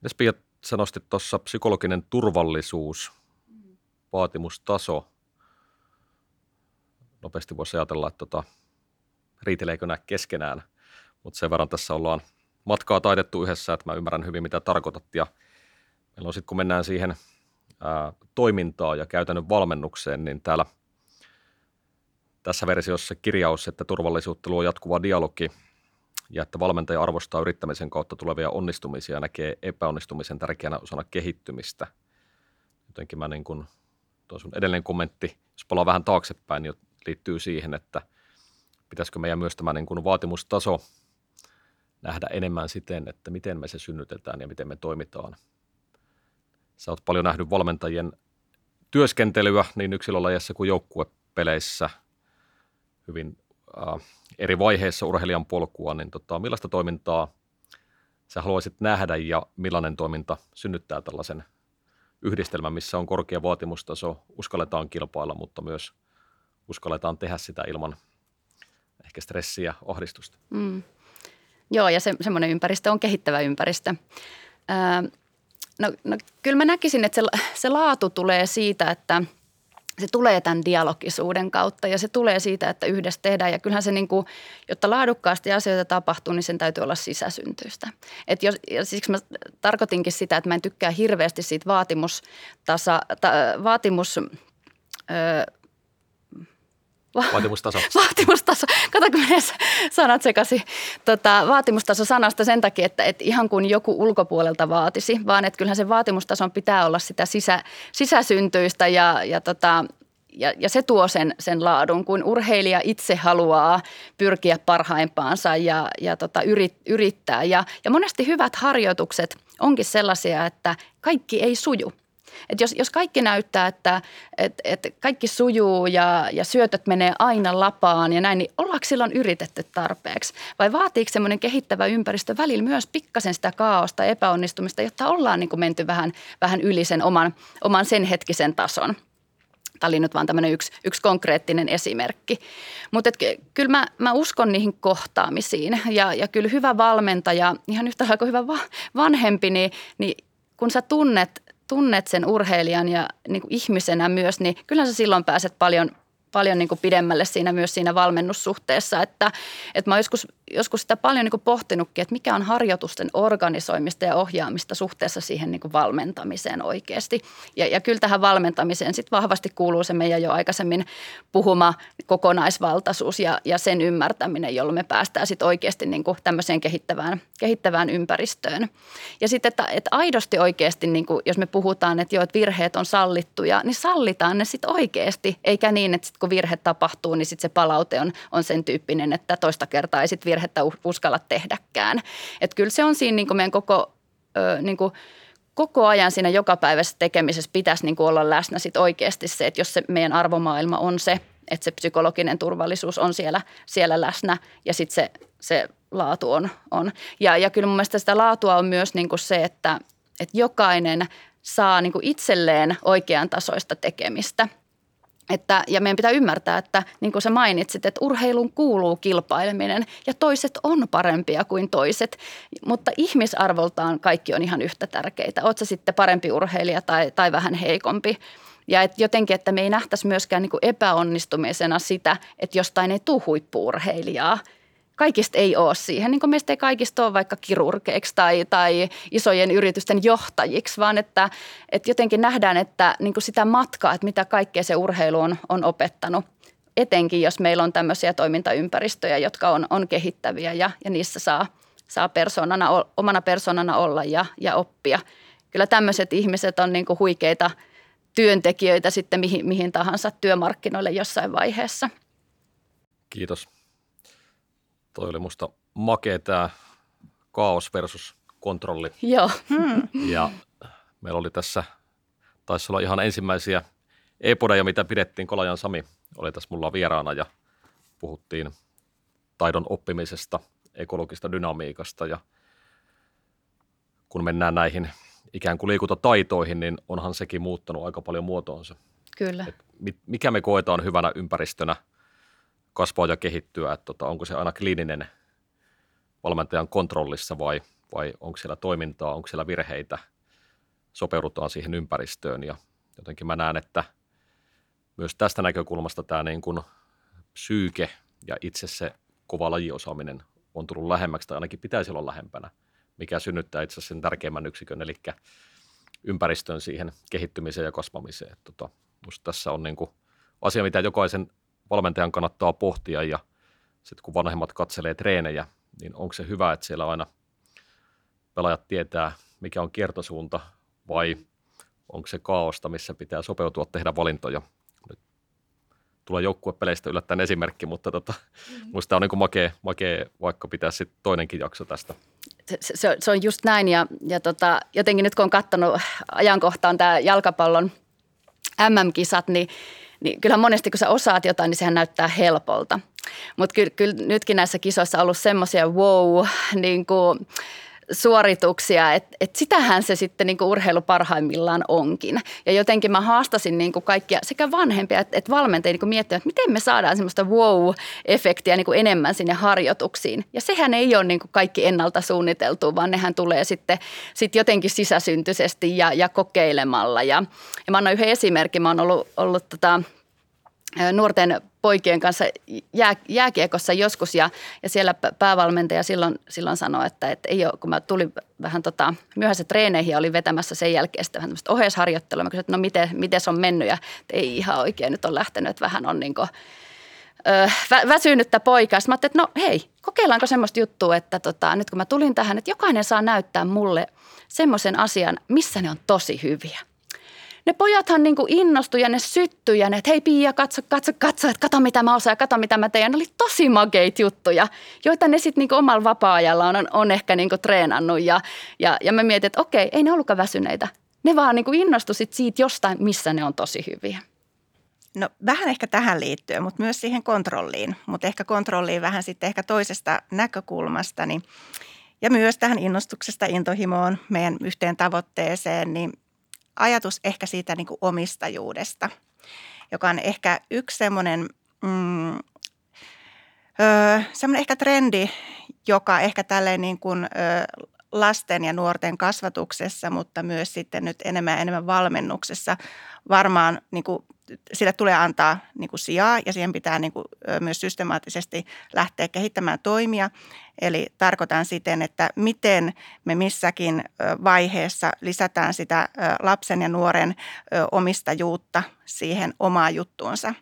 Mitäs Pia, sä nostit tuossa psykologinen turvallisuus, vaatimustaso. Nopeasti voisi ajatella, että tota, riiteleekö nämä keskenään, mutta sen verran tässä ollaan matkaa taidettu yhdessä, että mä ymmärrän hyvin, mitä tarkoitat. Ja meillä on sitten, kun mennään siihen ää, toimintaan ja käytännön valmennukseen, niin täällä tässä versiossa kirjaus, että turvallisuutta luo jatkuva dialogi ja että valmentaja arvostaa yrittämisen kautta tulevia onnistumisia ja näkee epäonnistumisen tärkeänä osana kehittymistä. Jotenkin mä niin kuin, tuo sun edellinen kommentti, jos palaa vähän taaksepäin, niin liittyy siihen, että pitäisikö meidän myös tämä niin kuin vaatimustaso nähdä enemmän siten, että miten me se synnytetään ja miten me toimitaan. Sä oot paljon nähnyt valmentajien työskentelyä niin yksilölajassa kuin joukkuepeleissä hyvin äh, eri vaiheissa urheilijan polkua, niin tota, millaista toimintaa sä haluaisit nähdä ja millainen toiminta synnyttää tällaisen yhdistelmän, missä on korkea vaatimustaso, uskalletaan kilpailla, mutta myös uskalletaan tehdä sitä ilman ehkä stressiä, ahdistusta. Mm. Joo, ja se, semmoinen ympäristö on kehittävä ympäristö. Öö, no, no kyllä mä näkisin, että se, se laatu tulee siitä, että se tulee tämän dialogisuuden kautta ja se tulee siitä, että yhdessä tehdään. Ja kyllähän se, niin kuin, jotta laadukkaasti asioita tapahtuu, niin sen täytyy olla sisäsyntyistä. Et jos, ja siksi mä tarkoitinkin sitä, että mä en tykkää hirveästi siitä vaatimustasa, ta, vaatimus, öö, Vaatimustaso. Vaatimustaso. Kato, kun menee sanat sekaisin. Tota, vaatimustaso sanasta sen takia, että, että ihan kuin joku ulkopuolelta vaatisi, vaan että kyllähän se vaatimustason pitää olla sitä sisä, sisäsyntyistä ja, ja tota, ja, ja se tuo sen, sen laadun, kun urheilija itse haluaa pyrkiä parhaimpaansa ja, ja tota, yrit, yrittää. Ja, ja monesti hyvät harjoitukset onkin sellaisia, että kaikki ei suju – et jos, jos kaikki näyttää, että et, et kaikki sujuu ja, ja syötöt menee aina lapaan ja näin, niin ollaanko silloin yritetty tarpeeksi? Vai vaatiiko semmoinen kehittävä ympäristö välillä myös pikkasen sitä kaaosta, epäonnistumista, jotta ollaan niin kuin menty vähän, vähän yli sen oman, oman sen hetkisen tason? Tämä oli nyt vaan tämmöinen yksi, yksi konkreettinen esimerkki. Mutta kyllä mä, mä uskon niihin kohtaamisiin ja, ja kyllä hyvä valmentaja, ihan yhtä lailla kuin hyvä va, vanhempi, niin, niin kun sä tunnet tunnet sen urheilijan ja niin kuin ihmisenä myös, niin kyllä sä silloin pääset paljon paljon niin kuin pidemmälle siinä myös siinä valmennussuhteessa. Että, että mä oon joskus, joskus sitä paljon niin kuin pohtinutkin, että mikä on harjoitusten organisoimista ja ohjaamista suhteessa siihen niin kuin valmentamiseen oikeasti. Ja, ja kyllä tähän valmentamiseen sitten vahvasti kuuluu se meidän jo aikaisemmin puhuma kokonaisvaltaisuus ja, ja sen ymmärtäminen, jolloin me päästään sitten oikeasti niin kuin tämmöiseen kehittävään, kehittävään ympäristöön. Ja sitten, että, että aidosti oikeasti, niin kuin, jos me puhutaan, että jo, että virheet on sallittuja, niin sallitaan ne sitten oikeasti, eikä niin, että sit kun virhe tapahtuu, niin sitten se palaute on, on sen tyyppinen, että toista kertaa ei sitten virhettä uskalla tehdäkään. Että kyllä se on siinä niin kuin meidän koko, ö, niin kuin koko ajan siinä jokapäiväisessä tekemisessä pitäisi niin kuin olla läsnä sit oikeasti se, että jos se meidän arvomaailma on se, että se psykologinen turvallisuus on siellä, siellä läsnä ja sitten se, se laatu on. on. Ja, ja kyllä mun mielestä sitä laatua on myös niin kuin se, että, että jokainen saa niin kuin itselleen oikean tasoista tekemistä – että, ja meidän pitää ymmärtää, että niin kuin sä mainitsit, että urheilun kuuluu kilpaileminen ja toiset on parempia kuin toiset, mutta ihmisarvoltaan kaikki on ihan yhtä tärkeitä. Oletko sitten parempi urheilija tai, tai vähän heikompi. Ja et jotenkin, että me ei nähtäisi myöskään niin epäonnistumisena sitä, että jostain ei tule huippuurheilijaa – kaikista ei ole siihen, niin kuin meistä ei kaikista ole vaikka kirurgeiksi tai, tai isojen yritysten johtajiksi, vaan että, että jotenkin nähdään, että niin kuin sitä matkaa, että mitä kaikkea se urheilu on, on opettanut. Etenkin, jos meillä on tämmöisiä toimintaympäristöjä, jotka on, on kehittäviä ja, ja niissä saa, saa persoonana, omana persoonana olla ja, ja oppia. Kyllä tämmöiset ihmiset on niin kuin huikeita työntekijöitä sitten mihin, mihin tahansa työmarkkinoille jossain vaiheessa. Kiitos Toi oli musta makea tämä kaos versus kontrolli. Joo. Ja meillä oli tässä, taisi olla ihan ensimmäisiä e-podeja, mitä pidettiin. Kolajan Sami oli tässä mulla vieraana ja puhuttiin taidon oppimisesta, ekologista dynamiikasta ja kun mennään näihin ikään kuin liikuntataitoihin, niin onhan sekin muuttanut aika paljon muotoonsa. Kyllä. Et mikä me koetaan hyvänä ympäristönä kasvaa ja kehittyä, että tota, onko se aina kliininen valmentajan kontrollissa vai, vai onko siellä toimintaa, onko siellä virheitä, sopeudutaan siihen ympäristöön ja jotenkin mä näen, että myös tästä näkökulmasta tämä niin kuin psyyke ja itse se kova lajiosaaminen on tullut lähemmäksi tai ainakin pitäisi olla lähempänä, mikä synnyttää itse asiassa sen tärkeimmän yksikön, eli ympäristön siihen kehittymiseen ja kasvamiseen. Että tota, tässä on niin kuin asia, mitä jokaisen valmentajan kannattaa pohtia ja sitten kun vanhemmat katselee treenejä, niin onko se hyvä, että siellä aina pelaajat tietää, mikä on kiertosuunta vai onko se kaaosta, missä pitää sopeutua tehdä valintoja. Nyt tulee joukkuepeleistä yllättäen esimerkki, mutta tota, mm-hmm. musta on niin makea, makea, vaikka pitää sitten toinenkin jakso tästä. Se, se, se on just näin ja, ja tota, jotenkin nyt kun on katsonut ajankohtaan tämä jalkapallon MM-kisat, niin niin kyllähän monesti kun sä osaat jotain, niin sehän näyttää helpolta. Mutta kyllä, kyllä nytkin näissä kisoissa on ollut semmoisia wow, niin kuin, suorituksia, että et sitähän se sitten niin kuin urheilu parhaimmillaan onkin. Ja jotenkin mä haastasin niin kuin kaikkia sekä vanhempia että et valmentajia niin miettimään, että miten me saadaan semmoista wow-efektiä niin kuin enemmän sinne harjoituksiin. Ja sehän ei ole niin kuin kaikki ennalta suunniteltu, vaan nehän tulee sitten sit jotenkin sisäsyntyisesti ja, ja kokeilemalla. Ja, ja mä annan yhden esimerkin. Mä oon ollut, ollut tota, nuorten poikien kanssa jää, jääkiekossa joskus ja, ja siellä päävalmentaja silloin, silloin sanoi, että, että ei ole, kun mä tulin vähän tota, myöhässä treeneihin ja olin vetämässä sen jälkeen sitten vähän tämmöistä oheisharjoittelua. Mä kysyin, että no miten, miten se on mennyt ja että ei ihan oikein nyt on lähtenyt, että vähän on niin kuin, ö, vä, väsynyttä poikaa. Sitten mä ajattelin, että no hei, kokeillaanko semmoista juttua, että tota, nyt kun mä tulin tähän, että jokainen saa näyttää mulle semmoisen asian, missä ne on tosi hyviä – ne pojathan niin kuin innostui ja ne syttyi ja ne, että hei Pia, katso, katso, katso, että kato mitä mä osaan ja kato mitä mä teen. Ne oli tosi makeita juttuja, joita ne sitten niin omalla vapaa-ajallaan on, on ehkä niin kuin treenannut ja, ja, ja mä mietin, että okei, ei ne ollutkaan väsyneitä. Ne vaan niin kuin innostu sit siitä jostain, missä ne on tosi hyviä. No vähän ehkä tähän liittyen, mutta myös siihen kontrolliin, mutta ehkä kontrolliin vähän sitten ehkä toisesta näkökulmasta. Niin, ja myös tähän innostuksesta intohimoon, meidän yhteen tavoitteeseen, niin ajatus ehkä siitä niin kuin omistajuudesta, joka on ehkä yksi semmoinen, mm, öö, semmoinen ehkä trendi, joka ehkä tälleen niin kuin, öö, lasten ja nuorten kasvatuksessa, mutta myös sitten nyt enemmän ja enemmän valmennuksessa varmaan niin kuin sille tulee antaa niin kuin sijaa ja siihen pitää niin kuin myös systemaattisesti lähteä kehittämään toimia. Eli tarkoitan siten, että miten me missäkin vaiheessa lisätään sitä lapsen ja nuoren omistajuutta siihen omaa juttuunsa.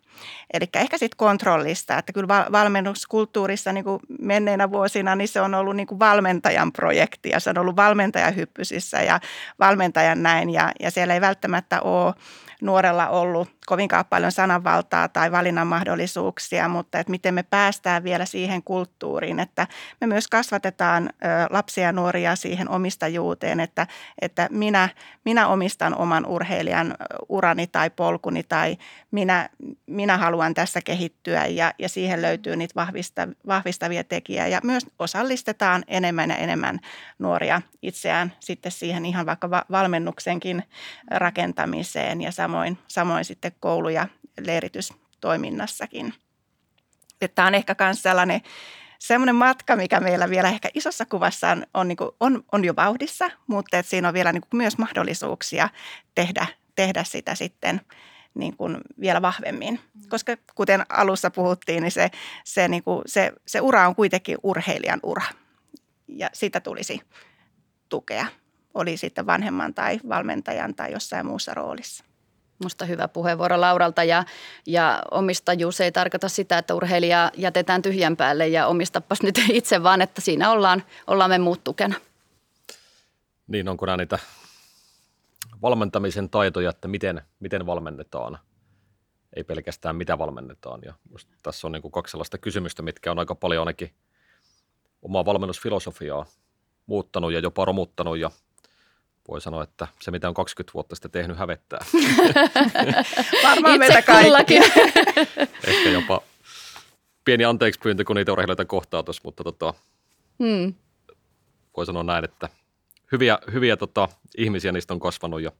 Eli ehkä sitten kontrollista, että kyllä valmennuskulttuurissa niin kuin menneinä vuosina niin se on ollut niin kuin valmentajan projekti ja se on ollut valmentajahyppysissä ja valmentajan näin ja, ja siellä ei välttämättä ole nuorella ollut kovinkaan paljon sananvaltaa tai valinnan mahdollisuuksia, mutta että miten me päästään vielä siihen kulttuuriin, että me myös kasvatetaan lapsia ja nuoria siihen omistajuuteen, että, että minä, minä omistan oman urheilijan urani tai polkuni tai minä, minä haluan tässä kehittyä ja, ja siihen löytyy niitä vahvista, vahvistavia tekijää ja myös osallistetaan enemmän ja enemmän nuoria itseään sitten siihen ihan vaikka valmennuksenkin rakentamiseen ja samoin, samoin sitten koulu- ja leiritystoiminnassakin. Tämä on ehkä myös sellainen semmoinen matka, mikä meillä vielä ehkä isossa kuvassa on, on, niin kuin, on, on jo vauhdissa, mutta että siinä on vielä niin kuin myös mahdollisuuksia tehdä, tehdä sitä sitten niin kuin vielä vahvemmin. Koska kuten alussa puhuttiin, niin se, se, niin kuin, se, se ura on kuitenkin urheilijan ura ja sitä tulisi tukea, oli sitten vanhemman tai valmentajan tai jossain muussa roolissa. Musta hyvä puheenvuoro Lauralta ja, ja omistajuus ei tarkoita sitä, että urheilija jätetään tyhjän päälle ja omistapas nyt itse, vaan että siinä ollaan, ollaan me muut tukena. Niin, onko nämä niitä valmentamisen taitoja, että miten, miten valmennetaan, ei pelkästään mitä valmennetaan. Ja tässä on niin kuin kaksi sellaista kysymystä, mitkä on aika paljon ainakin omaa valmennusfilosofiaa muuttanut ja jopa romuttanut ja voi sanoa, että se mitä on 20 vuotta sitten tehnyt hävettää. Varmaan meitä kaikki. Ehkä jopa pieni anteeksi pyyntö, kun niitä urheilijoita kohtaa tuossa, mutta tota, hmm. voi sanoa näin, että hyviä, hyviä tota, ihmisiä niistä on kasvanut ja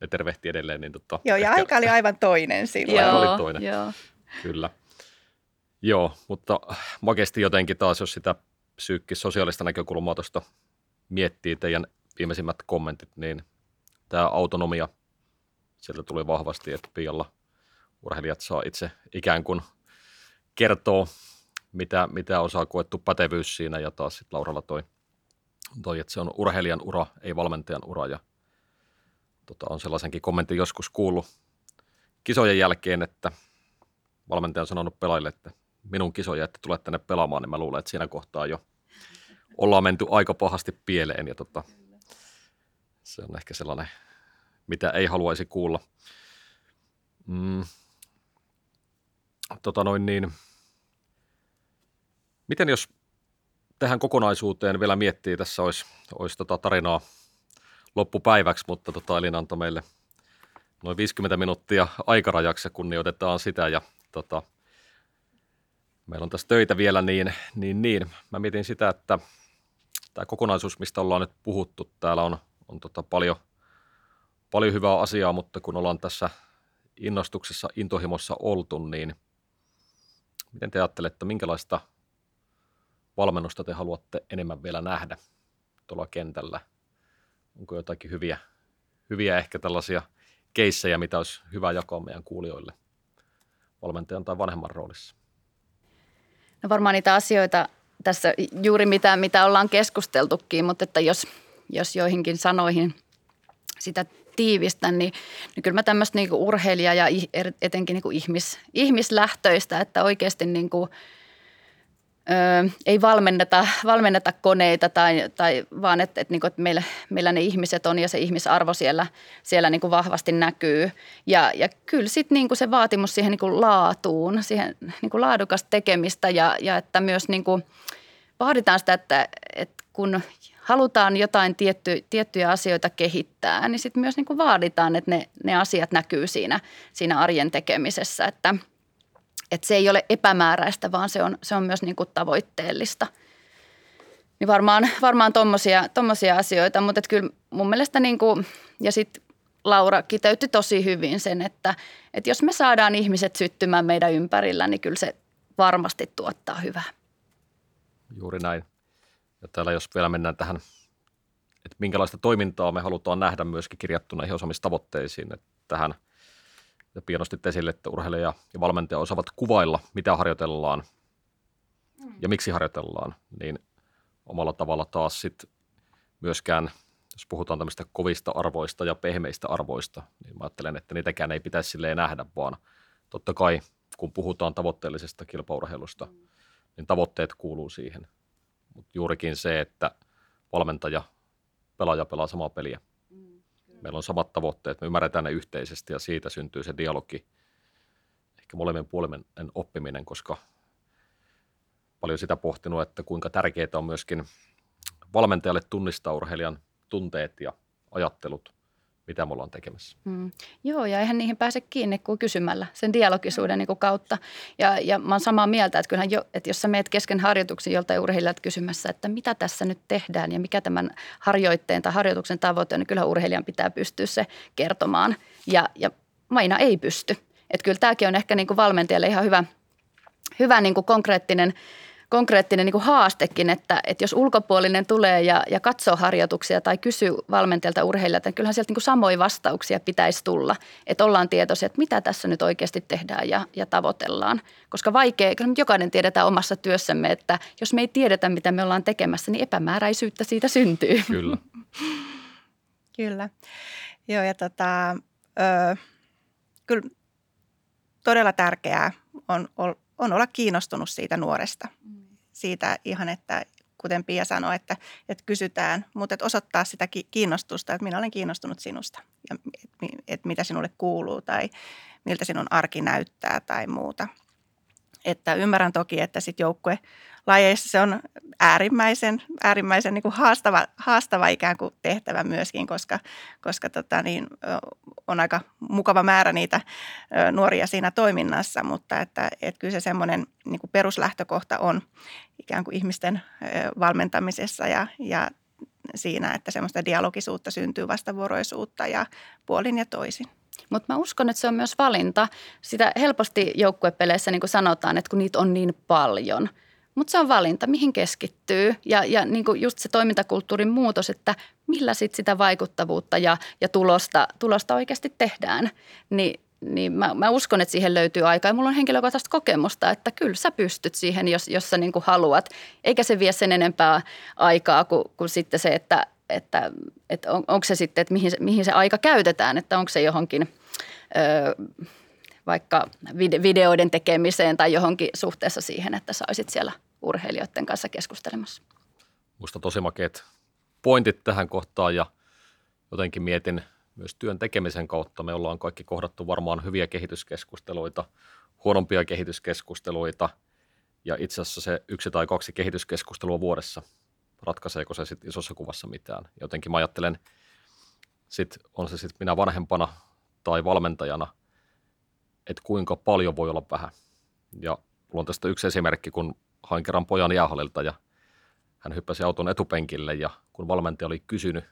ne tervehti edelleen. Niin tota, joo, ja ehkä... aika oli aivan toinen silloin. Joo, oli toinen, joo. kyllä. Joo, mutta makesti jotenkin taas, jos sitä psyykkis sosiaalista näkökulmaa tuosta miettii teidän viimeisimmät kommentit, niin tämä autonomia, sieltä tuli vahvasti, että Pialla urheilijat saa itse ikään kuin kertoo, mitä, mitä osaa koettu pätevyys siinä, ja taas sitten Lauralla toi, toi, että se on urheilijan ura, ei valmentajan ura, ja tota, on sellaisenkin kommentin joskus kuullut kisojen jälkeen, että valmentaja on sanonut pelaajille, että minun kisoja, että tulet tänne pelaamaan, niin mä luulen, että siinä kohtaa jo ollaan menty aika pahasti pieleen ja tota, se on ehkä sellainen, mitä ei haluaisi kuulla. Mm. Tota noin niin. Miten jos tähän kokonaisuuteen vielä miettii, tässä olisi, olisi tota tarinaa loppupäiväksi, mutta tota Elina antoi meille noin 50 minuuttia aikarajaksi ja kunnioitetaan sitä ja tota, meillä on tässä töitä vielä, niin, niin, niin. mä mietin sitä, että tämä kokonaisuus, mistä ollaan nyt puhuttu, täällä on, on tota paljon, paljon hyvää asiaa, mutta kun ollaan tässä innostuksessa, intohimossa oltu, niin miten te ajattelette, minkälaista valmennusta te haluatte enemmän vielä nähdä tuolla kentällä? Onko jotakin hyviä, hyviä ehkä tällaisia keissejä, mitä olisi hyvä jakaa meidän kuulijoille valmentajan tai vanhemman roolissa? No varmaan niitä asioita tässä juuri mitä, mitä ollaan keskusteltukin, mutta että jos, jos joihinkin sanoihin sitä tiivistä, niin, niin kyllä mä tämmöistä niin urheilija ja etenkin niin ihmis, ihmislähtöistä, että oikeasti niin kuin, ö, ei valmenneta, valmenneta koneita tai, tai vaan, että, että, niin kuin, että meillä, meillä ne ihmiset on ja se ihmisarvo siellä, siellä niin kuin vahvasti näkyy. Ja, ja kyllä sitten niin kuin se vaatimus siihen niin kuin laatuun, siihen niin kuin laadukasta tekemistä ja, ja että myös niin kuin vaaditaan sitä, että, että kun halutaan jotain tietty, tiettyjä asioita kehittää, niin sitten myös niin kuin vaaditaan, että ne, ne asiat näkyy siinä, siinä arjen tekemisessä, että, että se ei ole epämääräistä, vaan se on, se on myös niin kuin tavoitteellista. Niin varmaan, varmaan tommosia, tommosia asioita, mutta että kyllä mun mielestä niin kuin, ja sitten Laura kiteytti tosi hyvin sen, että, että jos me saadaan ihmiset syttymään meidän ympärillä, niin kyllä se varmasti tuottaa hyvää. Juuri näin. Ja täällä jos vielä mennään tähän, että minkälaista toimintaa me halutaan nähdä myöskin kirjattuna ihan osaamistavoitteisiin, että tähän ja pienosti esille, että urheilija ja valmentaja osaavat kuvailla, mitä harjoitellaan mm. ja miksi harjoitellaan, niin omalla tavalla taas sitten myöskään, jos puhutaan tämmöistä kovista arvoista ja pehmeistä arvoista, niin mä ajattelen, että niitäkään ei pitäisi silleen nähdä, vaan totta kai kun puhutaan tavoitteellisesta kilpaurheilusta, mm. niin tavoitteet kuuluu siihen. Mutta juurikin se, että valmentaja, pelaaja pelaa samaa peliä. Mm, Meillä on samat tavoitteet, me ymmärretään ne yhteisesti ja siitä syntyy se dialogi. Ehkä molemmin puolinen oppiminen, koska paljon sitä pohtinut, että kuinka tärkeää on myöskin valmentajalle tunnistaa urheilijan tunteet ja ajattelut mitä me ollaan tekemässä. Mm. Joo, ja eihän niihin pääse kiinni kuin kysymällä sen dialogisuuden niin kuin kautta. Ja, ja mä oon samaa mieltä, että kyllähän jo, että jos sä meet kesken harjoituksen joltain urheilijat kysymässä, että mitä tässä nyt tehdään ja mikä tämän harjoitteen tai harjoituksen tavoite on, niin kyllähän urheilijan pitää pystyä se kertomaan. Ja, ja Maina ei pysty. Että kyllä tämäkin on ehkä niin kuin valmentajalle ihan hyvä, hyvä niin kuin konkreettinen – konkreettinen niin kuin haastekin, että, että jos ulkopuolinen tulee ja, ja katsoo harjoituksia tai kysyy valmentajalta urheilijalta, niin kyllähän sieltä niin kuin samoja vastauksia pitäisi tulla. Että ollaan tietoisia, että mitä tässä nyt oikeasti tehdään ja, ja tavoitellaan. Koska vaikea, kyllä jokainen tiedetään omassa työssämme, että jos me ei tiedetä, mitä me ollaan tekemässä, niin epämääräisyyttä siitä syntyy. Kyllä. kyllä. Joo ja tota, ö, kyllä todella tärkeää on, on olla kiinnostunut siitä nuoresta. Siitä ihan, että kuten Pia sanoi, että, että kysytään, mutta että osoittaa sitä kiinnostusta, että minä olen kiinnostunut sinusta ja että mitä sinulle kuuluu tai miltä sinun arki näyttää tai muuta. Että ymmärrän toki, että sitten joukkue lajeissa se on äärimmäisen, äärimmäisen niin kuin haastava, haastava ikään kuin tehtävä myöskin, koska, koska tota niin, on aika mukava määrä niitä nuoria siinä toiminnassa, mutta että, että kyllä se semmoinen niin kuin peruslähtökohta on ikään kuin ihmisten valmentamisessa ja, ja siinä, että semmoista dialogisuutta syntyy vastavuoroisuutta ja puolin ja toisin. Mutta mä uskon, että se on myös valinta. Sitä helposti joukkuepeleissä niin sanotaan, että kun niitä on niin paljon. Mutta se on valinta, mihin keskittyy ja, ja niin kuin just se toimintakulttuurin muutos, että millä sit sitä vaikuttavuutta ja, ja tulosta, tulosta oikeasti tehdään. Niin niin mä, mä uskon, että siihen löytyy aikaa. Ja mulla on henkilökohtaista kokemusta, että kyllä sä pystyt siihen, jos, jos sä niin haluat. Eikä se vie sen enempää aikaa kuin, kuin sitten se, että, että, että on, onko se sitten, että mihin, mihin se aika käytetään. Että onko se johonkin ö, vaikka videoiden tekemiseen tai johonkin suhteessa siihen, että saisit siellä urheilijoiden kanssa keskustelemassa. Musta tosi makeat pointit tähän kohtaan ja jotenkin mietin – myös työn tekemisen kautta me ollaan kaikki kohdattu varmaan hyviä kehityskeskusteluita, huonompia kehityskeskusteluita ja itse asiassa se yksi tai kaksi kehityskeskustelua vuodessa, ratkaiseeko se sitten isossa kuvassa mitään. Jotenkin mä ajattelen, sit on se sitten minä vanhempana tai valmentajana, että kuinka paljon voi olla vähän. Ja mulla on tästä yksi esimerkki, kun hain kerran pojan jäähallilta ja hän hyppäsi auton etupenkille ja kun valmentaja oli kysynyt,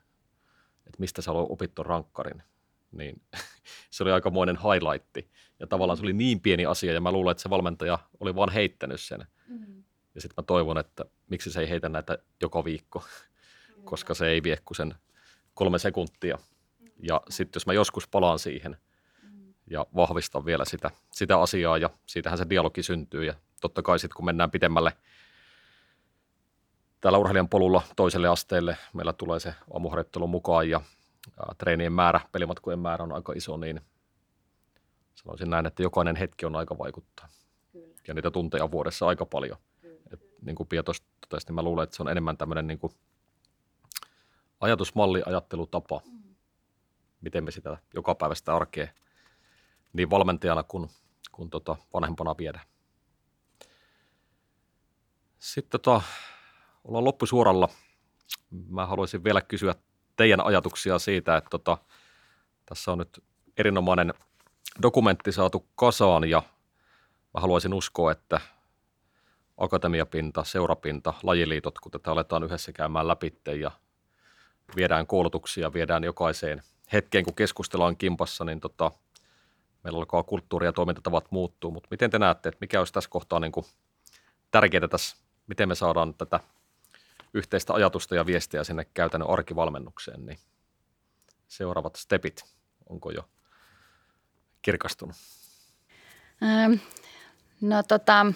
että mistä sä olet opittu rankkarin, niin se oli aikamoinen highlightti. Ja tavallaan se oli niin pieni asia, ja mä luulen, että se valmentaja oli vaan heittänyt sen. Mm-hmm. Ja sitten mä toivon, että miksi se ei heitä näitä joka viikko, koska se ei vie kuin sen kolme sekuntia. Ja sitten jos mä joskus palaan siihen ja vahvistan vielä sitä, sitä asiaa, ja siitähän se dialogi syntyy. Ja totta kai sitten kun mennään pidemmälle – täällä urheilijan polulla toiselle asteelle meillä tulee se aamuharjoittelu mukaan ja, ja treenien määrä, pelimatkojen määrä on aika iso, niin sanoisin näin, että jokainen hetki on aika vaikuttaa. Kyllä. Ja niitä tunteja vuodessa aika paljon. Niin kuin Pia totesi, niin mä luulen, että se on enemmän tämmöinen niin kuin ajatusmalli, ajattelutapa, miten me sitä joka päivästä arkea niin valmentajana kuin, kuin tota vanhempana viedään. Sitten tota, ollaan loppusuoralla. Mä haluaisin vielä kysyä teidän ajatuksia siitä, että tota, tässä on nyt erinomainen dokumentti saatu kasaan ja mä haluaisin uskoa, että akatemiapinta, seurapinta, lajiliitot, kun tätä aletaan yhdessä käymään läpi ja viedään koulutuksia, viedään jokaiseen hetkeen, kun keskustellaan kimpassa, niin tota, meillä alkaa kulttuuri ja toimintatavat muuttuu. Mutta miten te näette, että mikä olisi tässä kohtaa niin kuin tärkeää tässä, miten me saadaan tätä yhteistä ajatusta ja viestiä sinne käytännön arkivalmennukseen, niin seuraavat stepit, onko jo kirkastunut? Ähm, no tota,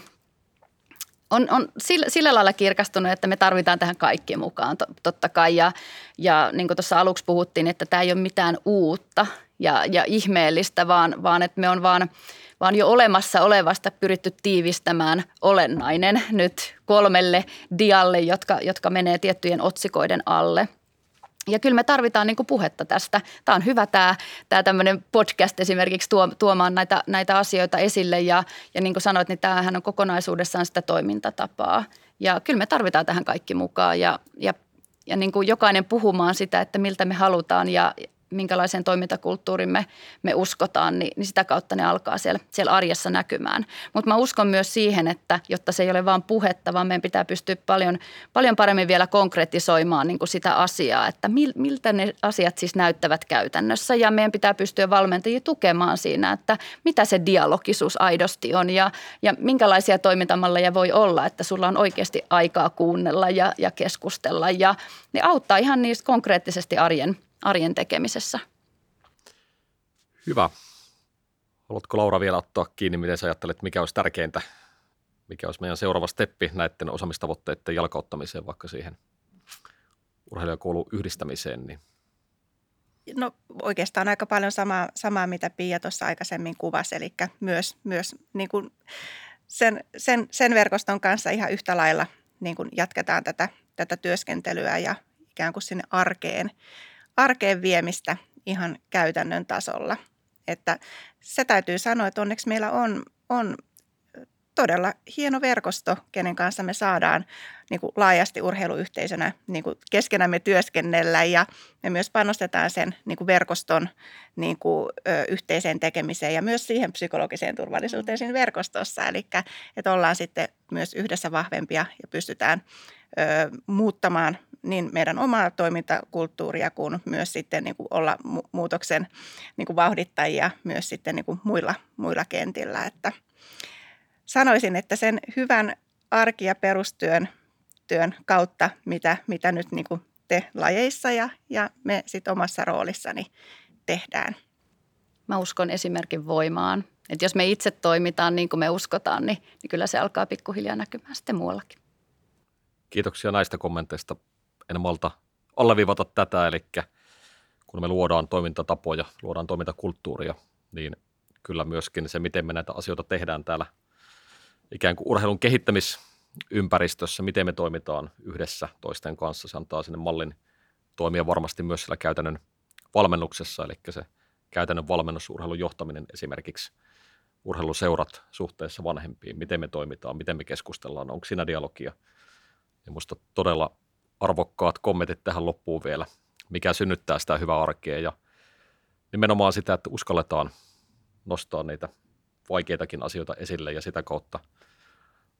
on, on sillä, sillä lailla kirkastunut, että me tarvitaan tähän kaikki mukaan totta kai. Ja, ja niin kuin tuossa aluksi puhuttiin, että tämä ei ole mitään uutta ja, ja ihmeellistä, vaan, vaan että me on vaan – vaan jo olemassa olevasta pyritty tiivistämään olennainen nyt kolmelle dialle, jotka, jotka menee tiettyjen otsikoiden alle. Ja kyllä me tarvitaan niin puhetta tästä. Tämä on hyvä tämä, tämä tämmöinen podcast esimerkiksi tuo, tuomaan näitä, näitä asioita esille ja, ja niin kuin sanoit, niin tämähän on kokonaisuudessaan sitä toimintatapaa. Ja kyllä me tarvitaan tähän kaikki mukaan ja, ja, ja niin kuin jokainen puhumaan sitä, että miltä me halutaan ja, minkälaiseen toimintakulttuuriin me, me uskotaan, niin, niin sitä kautta ne alkaa siellä, siellä arjessa näkymään. Mutta mä uskon myös siihen, että jotta se ei ole vain puhetta, vaan meidän pitää pystyä paljon, paljon paremmin vielä konkretisoimaan niin kuin sitä asiaa, että mil, miltä ne asiat siis näyttävät käytännössä. Ja meidän pitää pystyä valmentajia tukemaan siinä, että mitä se dialogisuus aidosti on ja, ja minkälaisia toimintamalleja voi olla, että sulla on oikeasti aikaa kuunnella ja, ja keskustella ja ne auttaa ihan niistä konkreettisesti arjen – arjen tekemisessä. Hyvä. Haluatko Laura vielä ottaa kiinni, miten sä ajattelet, mikä olisi tärkeintä, mikä olisi meidän seuraava steppi näiden osaamistavoitteiden jalkauttamiseen, vaikka siihen urheilijakoulun yhdistämiseen? Niin. No oikeastaan aika paljon samaa, samaa mitä Pia tuossa aikaisemmin kuvasi, eli myös, myös niin kuin sen, sen, sen verkoston kanssa ihan yhtä lailla niin kuin jatketaan tätä, tätä työskentelyä ja ikään kuin sinne arkeen arkeen viemistä ihan käytännön tasolla. Että se täytyy sanoa, että onneksi meillä on, on todella hieno verkosto, kenen kanssa me saadaan niin kuin laajasti urheiluyhteisönä niin kuin keskenämme työskennellä ja me myös panostetaan sen niin kuin verkoston niin kuin, ö, yhteiseen tekemiseen ja myös siihen psykologiseen turvallisuuteen siinä verkostossa. Eli että ollaan sitten myös yhdessä vahvempia ja pystytään ö, muuttamaan niin meidän omaa toimintakulttuuria kuin myös sitten niin kuin olla muutoksen niin kuin vauhdittajia myös sitten niin kuin muilla, muilla kentillä. Että sanoisin, että sen hyvän arki- ja perustyön työn kautta, mitä, mitä nyt niin kuin te lajeissa ja, ja me sitten omassa roolissani tehdään. Mä uskon esimerkin voimaan. Että jos me itse toimitaan niin kuin me uskotaan, niin, niin kyllä se alkaa pikkuhiljaa näkymään sitten muuallakin. Kiitoksia näistä kommenteista. En malta alleviivata tätä, eli kun me luodaan toimintatapoja, luodaan toimintakulttuuria, niin kyllä myöskin se, miten me näitä asioita tehdään täällä ikään kuin urheilun kehittämisympäristössä, miten me toimitaan yhdessä toisten kanssa, se antaa sinne mallin toimia varmasti myös siellä käytännön valmennuksessa, eli se käytännön valmennus, urheilun johtaminen esimerkiksi, urheiluseurat suhteessa vanhempiin, miten me toimitaan, miten me keskustellaan, onko siinä dialogia. Ja minusta todella arvokkaat kommentit tähän loppuun vielä, mikä synnyttää sitä hyvää arkea ja nimenomaan sitä, että uskalletaan nostaa niitä vaikeitakin asioita esille ja sitä kautta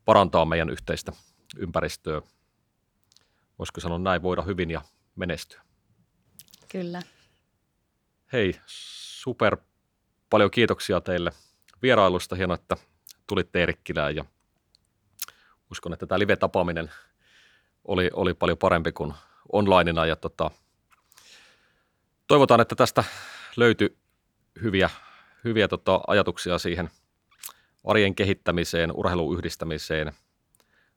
parantaa meidän yhteistä ympäristöä. Voisiko sanoa näin, voida hyvin ja menestyä. Kyllä. Hei, super paljon kiitoksia teille vierailusta. Hienoa, että tulitte Erikkilään ja uskon, että tämä live-tapaaminen – oli, oli paljon parempi kuin onlineina ja tota, toivotaan, että tästä löytyi hyviä, hyviä tota, ajatuksia siihen arjen kehittämiseen, urheilun yhdistämiseen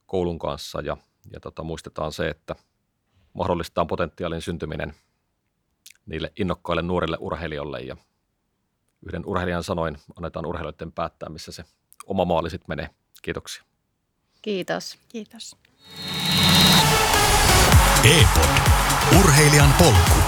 koulun kanssa ja, ja tota, muistetaan se, että mahdollistetaan potentiaalin syntyminen niille innokkaille nuorille urheilijoille ja yhden urheilijan sanoin annetaan urheilijoiden päättää, missä se oma maali sitten menee. Kiitoksia. Kiitos. Kiitos. Epo Urheilijan polku.